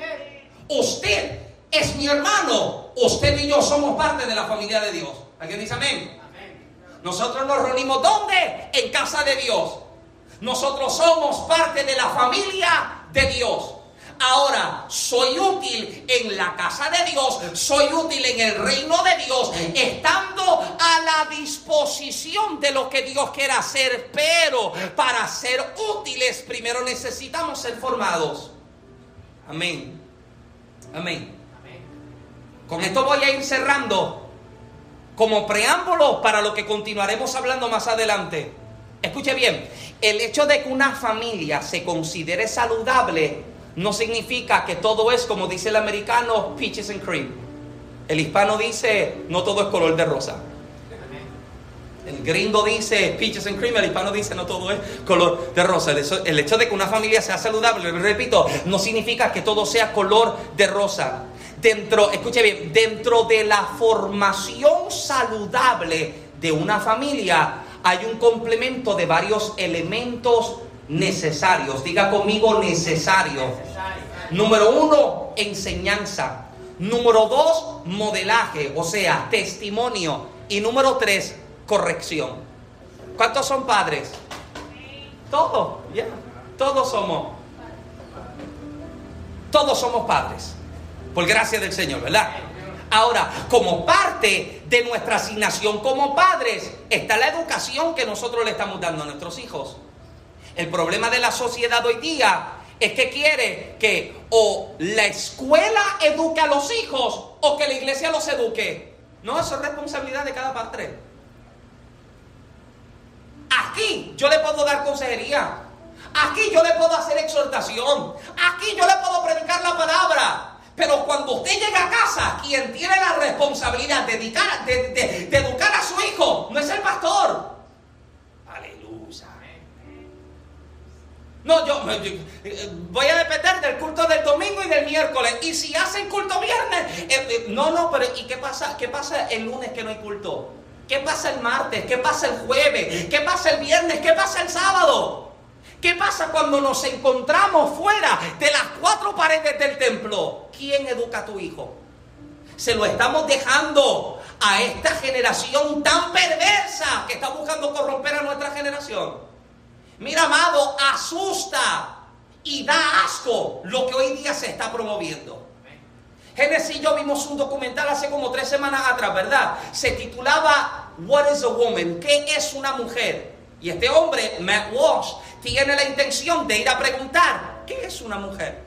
Usted es mi hermano. Usted y yo somos parte de la familia de Dios. ¿Alguien dice amén? Nosotros nos reunimos ¿dónde? En casa de Dios. Nosotros somos parte de la familia de Dios. Ahora, soy útil en la casa de Dios, soy útil en el reino de Dios, estando a la disposición de lo que Dios quiere hacer, pero para ser útiles primero necesitamos ser formados. Amén. Amén. Con esto voy a ir cerrando como preámbulo para lo que continuaremos hablando más adelante. Escuche bien, el hecho de que una familia se considere saludable no significa que todo es, como dice el americano, peaches and cream. El hispano dice, no todo es color de rosa. El gringo dice peaches and cream, el hispano dice no todo es color de rosa. El hecho, de que una familia sea saludable, repito, no significa que todo sea color de rosa dentro, escuche bien, dentro de la formación saludable de una familia hay un complemento de varios elementos necesarios. Diga conmigo necesario. Número uno, enseñanza. Número dos, modelaje, o sea, testimonio. Y número tres, corrección. ¿Cuántos son padres? Todos, ya. Todos somos. Todos somos padres. Por gracia del Señor, ¿verdad? Ahora, como parte de nuestra asignación como padres, está la educación que nosotros le estamos dando a nuestros hijos. El problema de la sociedad hoy día es que quiere que o la escuela eduque a los hijos o que la iglesia los eduque. No, eso es responsabilidad de cada padre. Aquí yo le puedo dar consejería. Aquí yo le puedo hacer exhortación. Aquí yo le puedo predicar la palabra. Pero cuando usted llega a casa, quien tiene la responsabilidad de, educar a su hijo no es el pastor. Aleluya. No, yo, eh, voy a depender del culto del domingo y del miércoles. Y si hacen culto viernes, eh, eh, no, no, pero ¿y qué pasa? ¿Qué pasa el lunes que no hay culto? ¿Qué pasa el martes? ¿Qué pasa el jueves? ¿Qué pasa el viernes? ¿Qué pasa el sábado? ¿Qué pasa cuando nos encontramos fuera de las cuatro paredes del templo? ¿Quién educa a tu hijo? Se lo estamos dejando a esta generación tan perversa que está buscando corromper a nuestra generación. Mira, amado, asusta y da asco lo que hoy día se está promoviendo. Génesis y yo vimos un documental hace como tres semanas atrás, ¿verdad? Se titulaba What is a Woman? ¿Qué es una mujer? Y este hombre, Matt Walsh, tiene la intención de ir a preguntar, ¿qué es una mujer?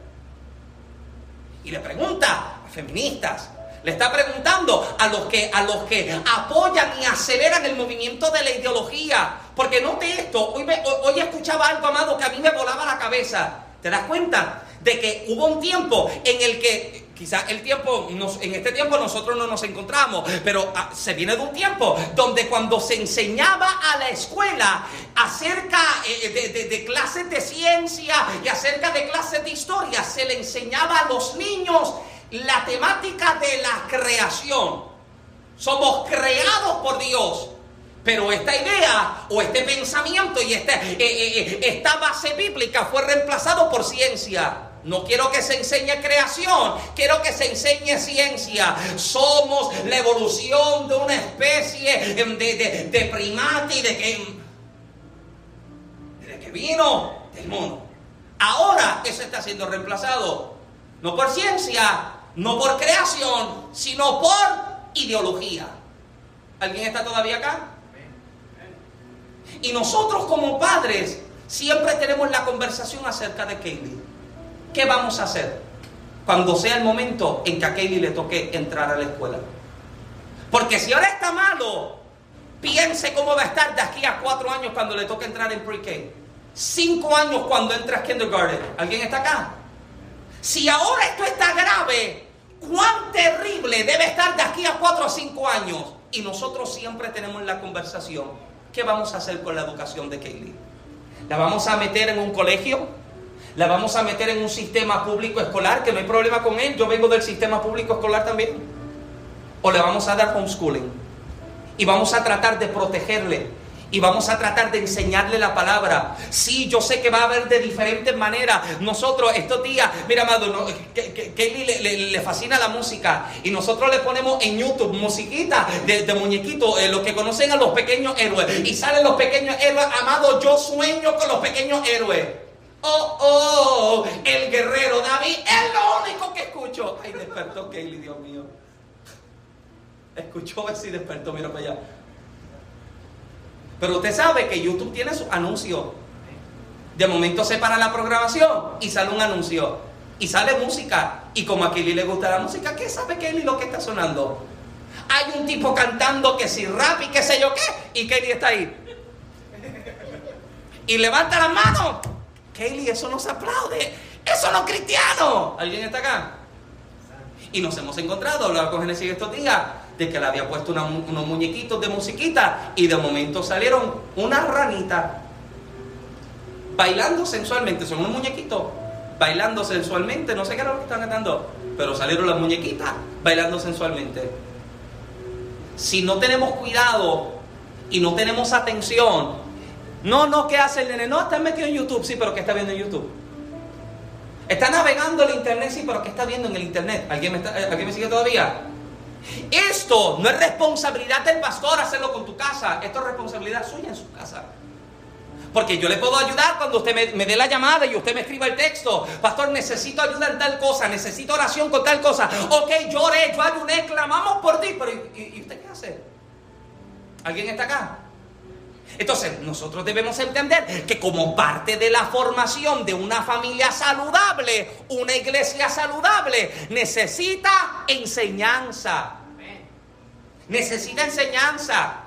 Y le pregunta a feministas, le está preguntando a los que, a los que apoyan y aceleran el movimiento de la ideología. Porque note esto, hoy, hoy escuchaba algo, amado, que a mí me volaba la cabeza. ¿Te das cuenta? De que hubo un tiempo en el que quizás el tiempo, en este tiempo nosotros no nos encontramos, pero ah, se viene de un tiempo donde cuando se enseñaba a la escuela acerca eh, de, clases de ciencia y acerca de clases de historia, se le enseñaba a los niños la temática de la creación. Somos creados por Dios. Pero esta idea o este pensamiento y esta, eh, eh, esta base bíblica fue reemplazado por ciencia. No quiero que se enseñe creación, quiero que se enseñe ciencia. Somos la evolución de una especie em, de, de, primate y de que, de que vino del mundo. Ahora eso está siendo reemplazado, no por ciencia, no por creación, sino por ideología. ¿Alguien está todavía acá? Y nosotros como padres siempre tenemos la conversación acerca de Kaylee. ¿Qué vamos a hacer cuando sea el momento en que a Kaylee le toque entrar a la escuela? Porque si ahora está malo, piense cómo va a estar de aquí a cuatro años cuando le toque entrar en pre-K. Cinco años cuando entra a kindergarten. ¿Alguien está acá? Si ahora esto está grave, cuán terrible debe estar de aquí a 4 o 5 años. Y nosotros siempre tenemos la conversación, ¿qué vamos a hacer con la educación de Kaylee? ¿La vamos a meter en un colegio? ¿La vamos a meter en un sistema público escolar? Que no hay problema con él, yo vengo del sistema público escolar también. ¿O le vamos a dar homeschooling? Y vamos a tratar de protegerle y vamos a tratar de enseñarle la palabra. Sí, yo sé que va a haber de diferentes maneras. Nosotros estos días, mira, amado, no, Kelly le, fascina la música y nosotros le ponemos en YouTube musiquita de, muñequitos, eh, los que conocen a los pequeños héroes. Y salen los pequeños héroes, amado, yo sueño con los pequeños héroes. Oh, oh, el guerrero David es lo único que escucho. Ay, despertó Kelly, Dios mío. Escuchó ese y despertó, mira para allá. Pero usted sabe que YouTube tiene su anuncio. De momento se para la programación y sale un anuncio. Y sale música. Y como a Kelly le gusta la música, ¿qué sabe Kelly lo que está sonando? Hay un tipo cantando que si rap y qué sé yo qué. Y Kelly está ahí. Y levanta las manos. Kelly, eso no se aplaude. Eso no es cristiano. ¿Alguien está acá? Y nos hemos encontrado, hablaba con Genesis estos días de que le había puesto unos muñequitos de musiquita y de momento salieron una ranita bailando sensualmente, son unos muñequitos bailando sensualmente, no sé qué era lo que están cantando, pero salieron las muñequitas bailando sensualmente. Si no tenemos cuidado y no tenemos atención, no, no, ¿qué hace el nene? No, está metido en YouTube, sí, pero ¿qué está viendo en YouTube? Está navegando el internet, sí, pero ¿qué está viendo en el internet? ¿Alguien me, está, ¿alguien me sigue todavía? Esto no es responsabilidad del pastor hacerlo con tu casa, esto es responsabilidad suya en su casa. Porque yo le puedo ayudar cuando usted me, dé la llamada y usted me escriba el texto. Pastor, necesito ayuda en tal cosa, necesito oración con tal cosa. Ok, lloré, yo ayuné, clamamos por ti. Pero ¿y, usted qué hace? ¿Alguien está acá? Entonces, nosotros debemos entender que como parte de la formación de una familia saludable, una iglesia saludable necesita enseñanza. Necesita enseñanza.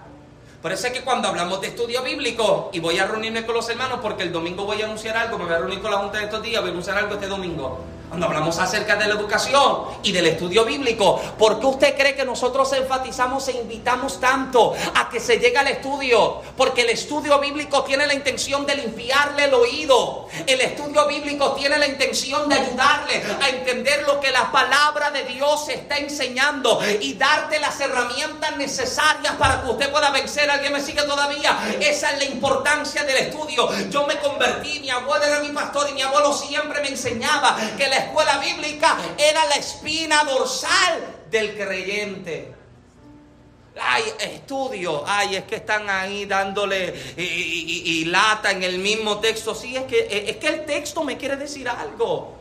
Por eso es que cuando hablamos de estudio bíblico, y voy a reunirme con los hermanos porque el domingo voy a anunciar algo, me voy a reunir con la Junta de estos días, voy a anunciar algo este domingo. Cuando hablamos acerca de la educación y del estudio bíblico, ¿por qué usted cree que nosotros enfatizamos e invitamos tanto a que se llegue al estudio? Porque el estudio bíblico tiene la intención de limpiarle el oído. El estudio bíblico tiene la intención de ayudarle a entender lo que la palabra de Dios está enseñando y darte las herramientas necesarias para que usted pueda vencer. ¿Alguien me sigue todavía? Esa es la importancia del estudio. Yo me convertí, mi abuelo era mi pastor y mi abuelo siempre me enseñaba que la escuela bíblica era la espina dorsal del creyente. Ay, estudio, ay, es que están ahí dándole y, lata en el mismo texto. Sí, es que, es que el texto me quiere decir algo.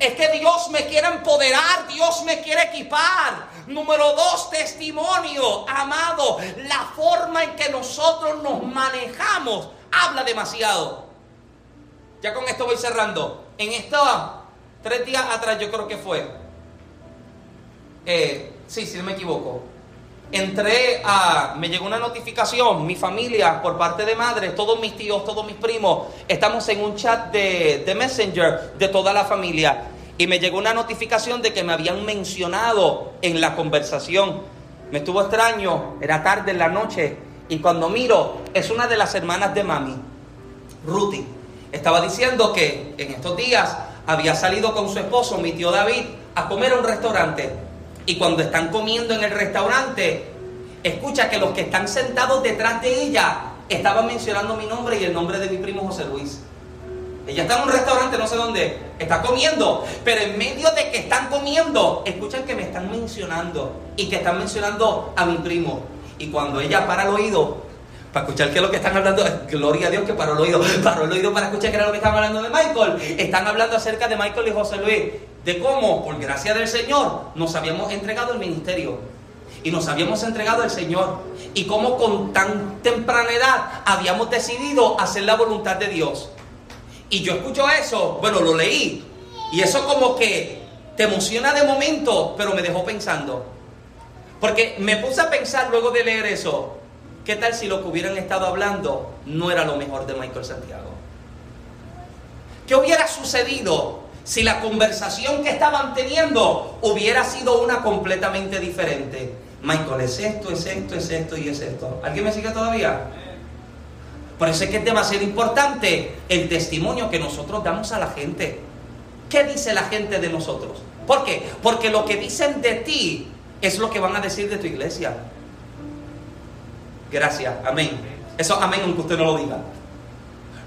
Es que Dios me quiere empoderar, Dios me quiere equipar. Número dos, testimonio, amado. La forma en que nosotros nos manejamos habla demasiado. Ya con esto voy cerrando. En esta Tres días atrás yo creo que fue. Eh, sí, si no me equivoco. Entré a. Me llegó una notificación, mi familia, por parte de madre, todos mis tíos, todos mis primos, estamos en un chat de, de Messenger de toda la familia. Y me llegó una notificación de que me habían mencionado en la conversación. Me estuvo extraño, era tarde en la noche. Y cuando miro, es una de las hermanas de mami, Ruthie. Estaba diciendo que en estos días había salido con su esposo, mi tío David, a comer a un restaurante. Y cuando están comiendo en el restaurante, escucha que los que están sentados detrás de ella estaban mencionando mi nombre y el nombre de mi primo José Luis. Ella está en un restaurante, no sé dónde, está comiendo, pero en medio de que están comiendo, escuchan que me están mencionando y que están mencionando a mi primo. Y cuando ella para el oído, para escuchar qué es lo que están hablando. Gloria a Dios que paró el oído. <laughs> Paró el oído para escuchar qué era lo que estaban hablando de Michael. Están hablando acerca de Michael y José Luis. De cómo, por gracia del Señor, nos habíamos entregado el ministerio. Y nos habíamos entregado al Señor. Y cómo con tan temprana edad habíamos decidido hacer la voluntad de Dios. Y yo escucho eso, bueno, lo leí. Y eso como que te emociona de momento, pero me dejó pensando. Porque me puse a pensar luego de leer eso. ¿Qué tal si lo que hubieran estado hablando no era lo mejor de Michael Santiago? ¿Qué hubiera sucedido si la conversación que estaban teniendo hubiera sido una completamente diferente? Michael, es esto, es esto, es esto y es esto. ¿Alguien me sigue todavía? Por eso es que es demasiado importante el testimonio que nosotros damos a la gente. ¿Qué dice la gente de nosotros? ¿Por qué? Porque lo que dicen de ti es lo que van a decir de tu iglesia. Gracias, amén. Eso amén aunque usted no lo diga.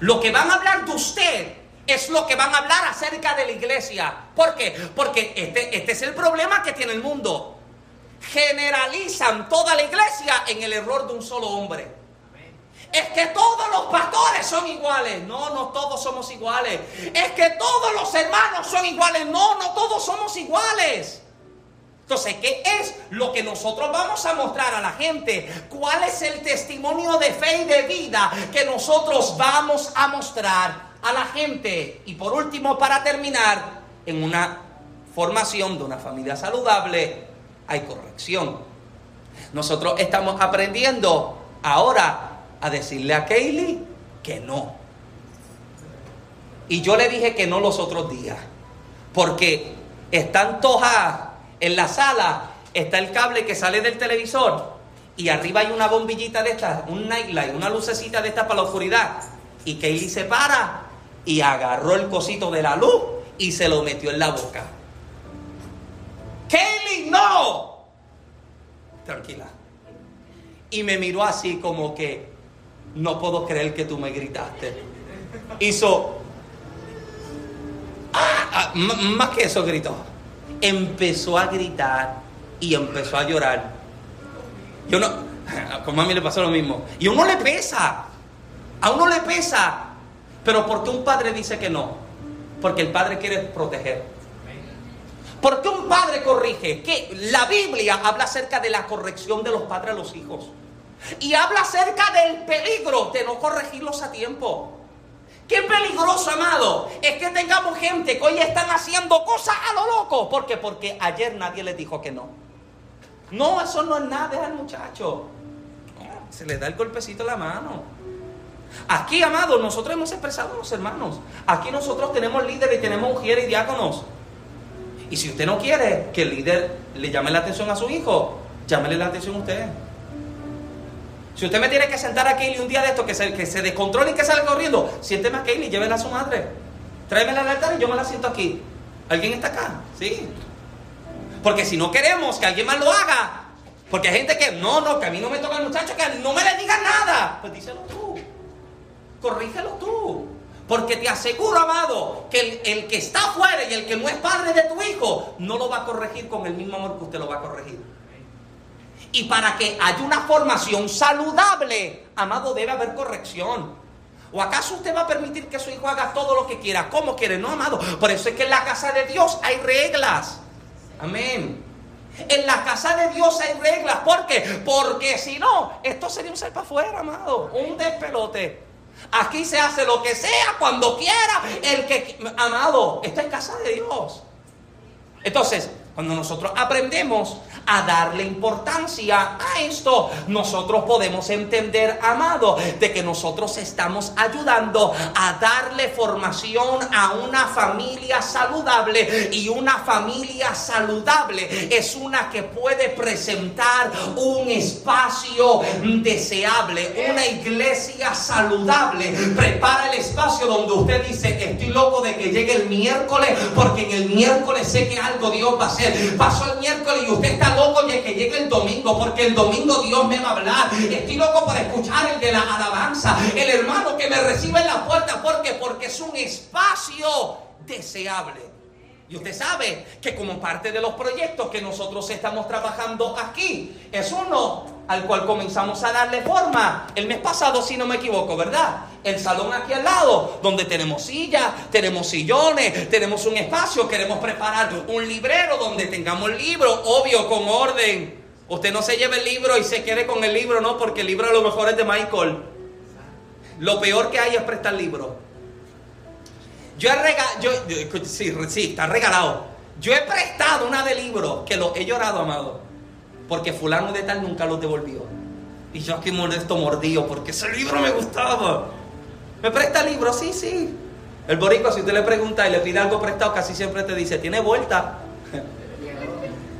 Lo que van a hablar de usted es lo que van a hablar acerca de la iglesia. ¿Por qué? Porque este, este es el problema que tiene el mundo. Generalizan toda la iglesia en el error de un solo hombre. Es que todos los pastores son iguales. No, no todos somos iguales. Es que todos los hermanos son iguales. No, no todos somos iguales. Entonces, ¿qué es lo que nosotros vamos a mostrar a la gente? ¿Cuál es el testimonio de fe y de vida que nosotros vamos a mostrar a la gente? Y por último, para terminar, en una formación de una familia saludable hay corrección. Nosotros estamos aprendiendo ahora a decirle a Kaylee que no. Y yo le dije que no los otros días, porque están tojas en la sala está el cable que sale del televisor y arriba hay una bombillita de estas, un nightlight, una lucecita de estas para la oscuridad. Y Kaylee se para y agarró el cosito de la luz y se lo metió en la boca. Kaylee, no. Tranquila. Y me miró así como que no puedo creer que tú me gritaste. Hizo... Ah, ah, más que eso gritó empezó a gritar y empezó a llorar. Yo no, <laughs> con mami le pasó lo mismo. Y a uno le pesa, a uno le pesa. Pero ¿por qué un padre dice que no? Porque el padre quiere proteger. ¿Por qué un padre corrige? Que la Biblia habla acerca de la corrección de los padres a los hijos. Y habla acerca del peligro de no corregirlos a tiempo. Qué peligroso, amado, es que tengamos gente que hoy están haciendo cosas a lo loco. ¿Por qué? Porque ayer nadie les dijo que no. No, eso no es nada al muchacho. Se le da el golpecito en la mano. Aquí, amado, nosotros hemos expresado a los hermanos. Aquí nosotros tenemos líderes y tenemos mujeres y diáconos. Y si usted no quiere que el líder le llame la atención a su hijo, llámele la atención a usted. Si usted me tiene que sentar a Kaylee un día de esto, que se, que se descontrole y que salga corriendo, siénteme a Kaylee, llévela a su madre. Tráemela al altar y yo me la siento aquí. ¿Alguien está acá? Sí. Porque si no queremos que alguien más lo haga, porque hay gente que, no, no, que a mí no me toca el muchacho, que no me le diga nada, pues díselo tú. Corrígelo tú. Porque te aseguro, amado, que el, el, que está afuera y el que no es padre de tu hijo, no lo va a corregir con el mismo amor que usted lo va a corregir. Y para que haya una formación saludable, amado, debe haber corrección. ¿O acaso usted va a permitir que su hijo haga todo lo que quiera, como quiere? No, amado. Por eso es que en la casa de Dios hay reglas. Amén. En la casa de Dios hay reglas. ¿Por qué? Porque si no, esto sería un ser para afuera, amado. Un despelote. Aquí se hace lo que sea, cuando quiera. El que, amado, esto es casa de Dios. Entonces, cuando nosotros aprendemos a darle importancia a esto, nosotros podemos entender, amado, de que nosotros estamos ayudando a darle formación a una familia saludable y una familia saludable es una que puede presentar un espacio deseable, una iglesia saludable. Prepara el espacio donde usted dice, estoy loco de que llegue el miércoles porque en el miércoles sé que algo Dios va a hacer. Pasó el miércoles y usted está loco de que llegue el domingo, porque el domingo Dios me va a hablar. Estoy loco por escuchar el de la alabanza, el hermano que me recibe en la puerta, porque porque es un espacio deseable. Y usted sabe que como parte de los proyectos que nosotros estamos trabajando aquí, es uno al cual comenzamos a darle forma el mes pasado, si no me equivoco, ¿verdad? El salón aquí al lado, donde tenemos sillas, tenemos sillones, tenemos un espacio, queremos preparar un librero donde tengamos libros, obvio, con orden. Usted no se lleve el libro y se quede con el libro, no, porque el libro a lo mejor es de Michael. Lo peor que hay es prestar libros. Yo he regalado, yo, sí, sí, está regalado. Yo he prestado una de libros que lo he llorado, amado. Porque fulano de tal nunca lo devolvió. Y yo aquí molesto mordido porque ese libro me gustaba. ¿Me presta el libro? Sí, sí. El borico, si usted le pregunta y le pide algo prestado, casi siempre te dice, ¿tiene vuelta? <laughs>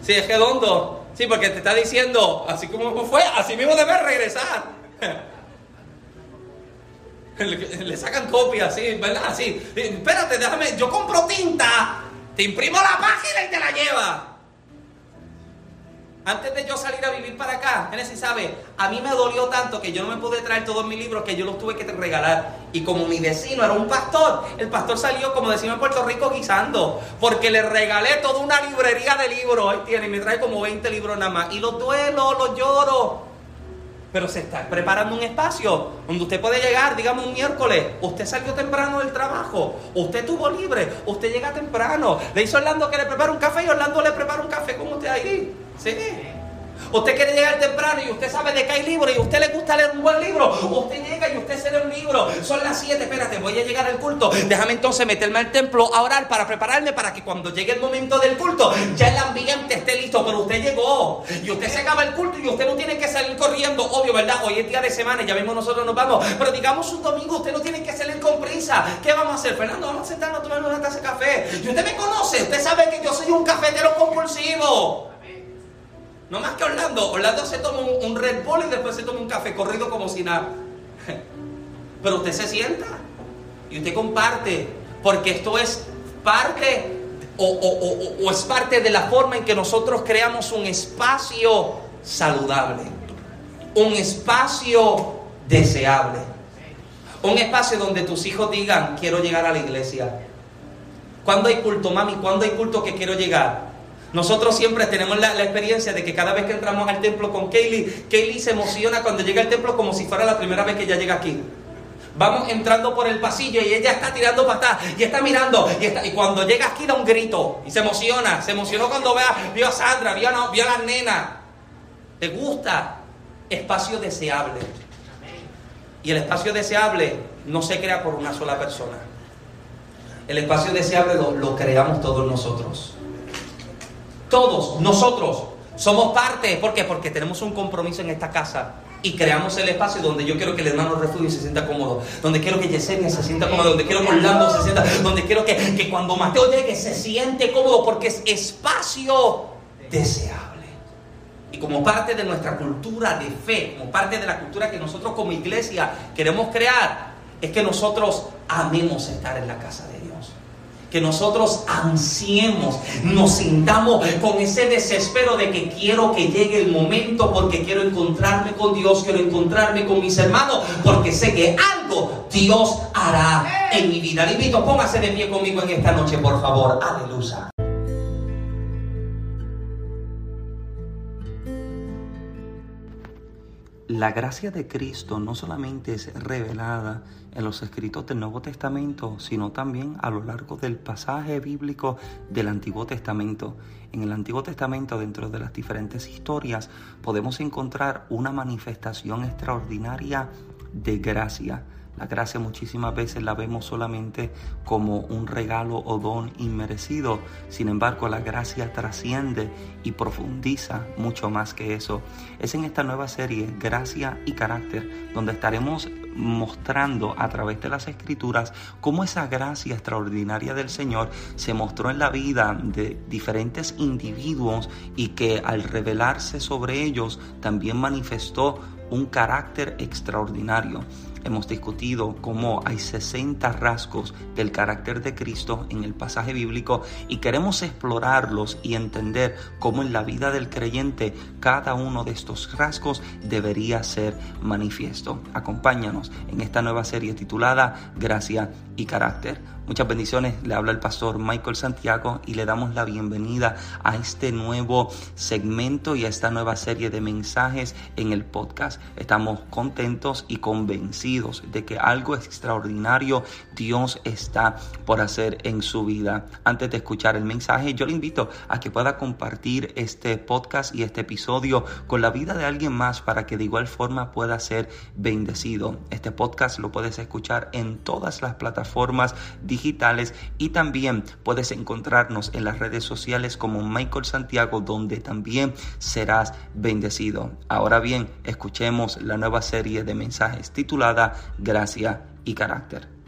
Sí, es redondo. Sí, porque te está diciendo, así como fue, así mismo debe regresar. Le, sacan copias, así, ¿verdad? Así. Espérate, déjame, yo compro tinta, te imprimo la página y te la lleva. Antes de yo salir a vivir para acá, Genesis sabe, a mí me dolió tanto que yo no me pude traer todos mis libros que yo los tuve que regalar. Y como mi vecino era un pastor, el pastor salió, como decimos en Puerto Rico, guisando. Porque le regalé toda una librería de libros. Ahí tiene, me trae como 20 libros nada más. Y los duelo, los lloro. Pero se está preparando un espacio donde usted puede llegar, digamos un miércoles. Usted salió temprano del trabajo, usted tuvo libre, usted llega temprano. Le hizo Orlando que le prepara un café y Orlando le prepara un café con usted ahí. Sí. Usted quiere llegar temprano y usted sabe de que hay libros y a usted le gusta leer un buen libro. Usted llega y usted se lee un libro. Son las 7, espérate, voy a llegar al culto. Déjame entonces meterme al templo a orar para prepararme para que cuando llegue el momento del culto ya el ambiente esté listo. Pero usted llegó y usted se acaba el culto y usted no tiene que salir corriendo. Obvio, ¿verdad? Hoy es día de semana, ya mismo nosotros nos vamos. Pero digamos un domingo, usted no tiene que salir con prisa. ¿Qué vamos a hacer? Fernando, vamos a sentarnos a tomar una taza de café. Y usted me conoce, usted sabe que yo soy un cafetero compulsivo. No más que Orlando. Orlando se toma un, Red Bull y después se toma un café corrido como si nada. <laughs> Pero usted se sienta y usted comparte. Porque esto es parte o, es parte de la forma en que nosotros creamos un espacio saludable. Un espacio deseable. Un espacio donde tus hijos digan, quiero llegar a la iglesia. ¿Cuándo hay culto, mami? ¿Cuándo hay culto que quiero llegar? Nosotros siempre tenemos la, experiencia de que cada vez que entramos al templo con Kaylee, Kaylee se emociona cuando llega al templo como si fuera la primera vez que ella llega aquí. Vamos entrando por el pasillo y ella está tirando patas y está mirando. Y, cuando llega aquí da un grito y se emociona. Se emocionó cuando vea, vio a Sandra, vio a, vio a la nena. Le gusta. espacio deseable. Y el espacio deseable no se crea por una sola persona. El espacio deseable lo, lo creamos todos nosotros. Todos nosotros somos parte. ¿Por qué? Porque tenemos un compromiso en esta casa y creamos el espacio donde yo quiero que el hermano refugio se sienta cómodo, donde quiero que Yesenia se sienta cómodo, donde quiero que Orlando se sienta, donde quiero que, que cuando Mateo llegue se siente cómodo, porque es espacio deseable. Y como parte de nuestra cultura de fe, como parte de la cultura que nosotros como iglesia queremos crear, es que nosotros amemos estar en la casa de Dios que nosotros ansiemos, nos sintamos con ese desespero de que quiero que llegue el momento porque quiero encontrarme con Dios, quiero encontrarme con mis hermanos, porque sé que algo Dios hará en mi vida. Le invito, póngase de pie conmigo en esta noche, por favor. Aleluya. La gracia de Cristo no solamente es revelada en los escritos del Nuevo Testamento, sino también a lo largo del pasaje bíblico del Antiguo Testamento. En el Antiguo Testamento, dentro de las diferentes historias, podemos encontrar una manifestación extraordinaria de gracia la gracia muchísimas veces la vemos solamente como un regalo o don inmerecido. Sin embargo, la gracia trasciende y profundiza mucho más que eso. Es en esta nueva serie, Gracia y Carácter, donde estaremos mostrando a través de las escrituras cómo esa gracia extraordinaria del Señor se mostró en la vida de diferentes individuos y que al revelarse sobre ellos también manifestó un carácter extraordinario. Hemos discutido cómo hay 60 rasgos del carácter de Cristo en el pasaje bíblico y queremos explorarlos y entender cómo en la vida del creyente cada uno de estos rasgos debería ser manifiesto. Acompáñanos en esta nueva serie titulada Gracia y Carácter. Muchas bendiciones, le habla el pastor Michael Santiago y le damos la bienvenida a este nuevo segmento y a esta nueva serie de mensajes en el podcast. Estamos contentos y convencidos de que algo extraordinario Dios está por hacer en su vida. Antes de escuchar el mensaje, yo le invito a que pueda compartir este podcast y este episodio con la vida de alguien más para que de igual forma pueda ser bendecido. Este podcast lo puedes escuchar en todas las plataformas digitales digitales y también puedes encontrarnos en las redes sociales como Michael Santiago donde también serás bendecido. Ahora bien, escuchemos la nueva serie de mensajes titulada Gracia y Carácter.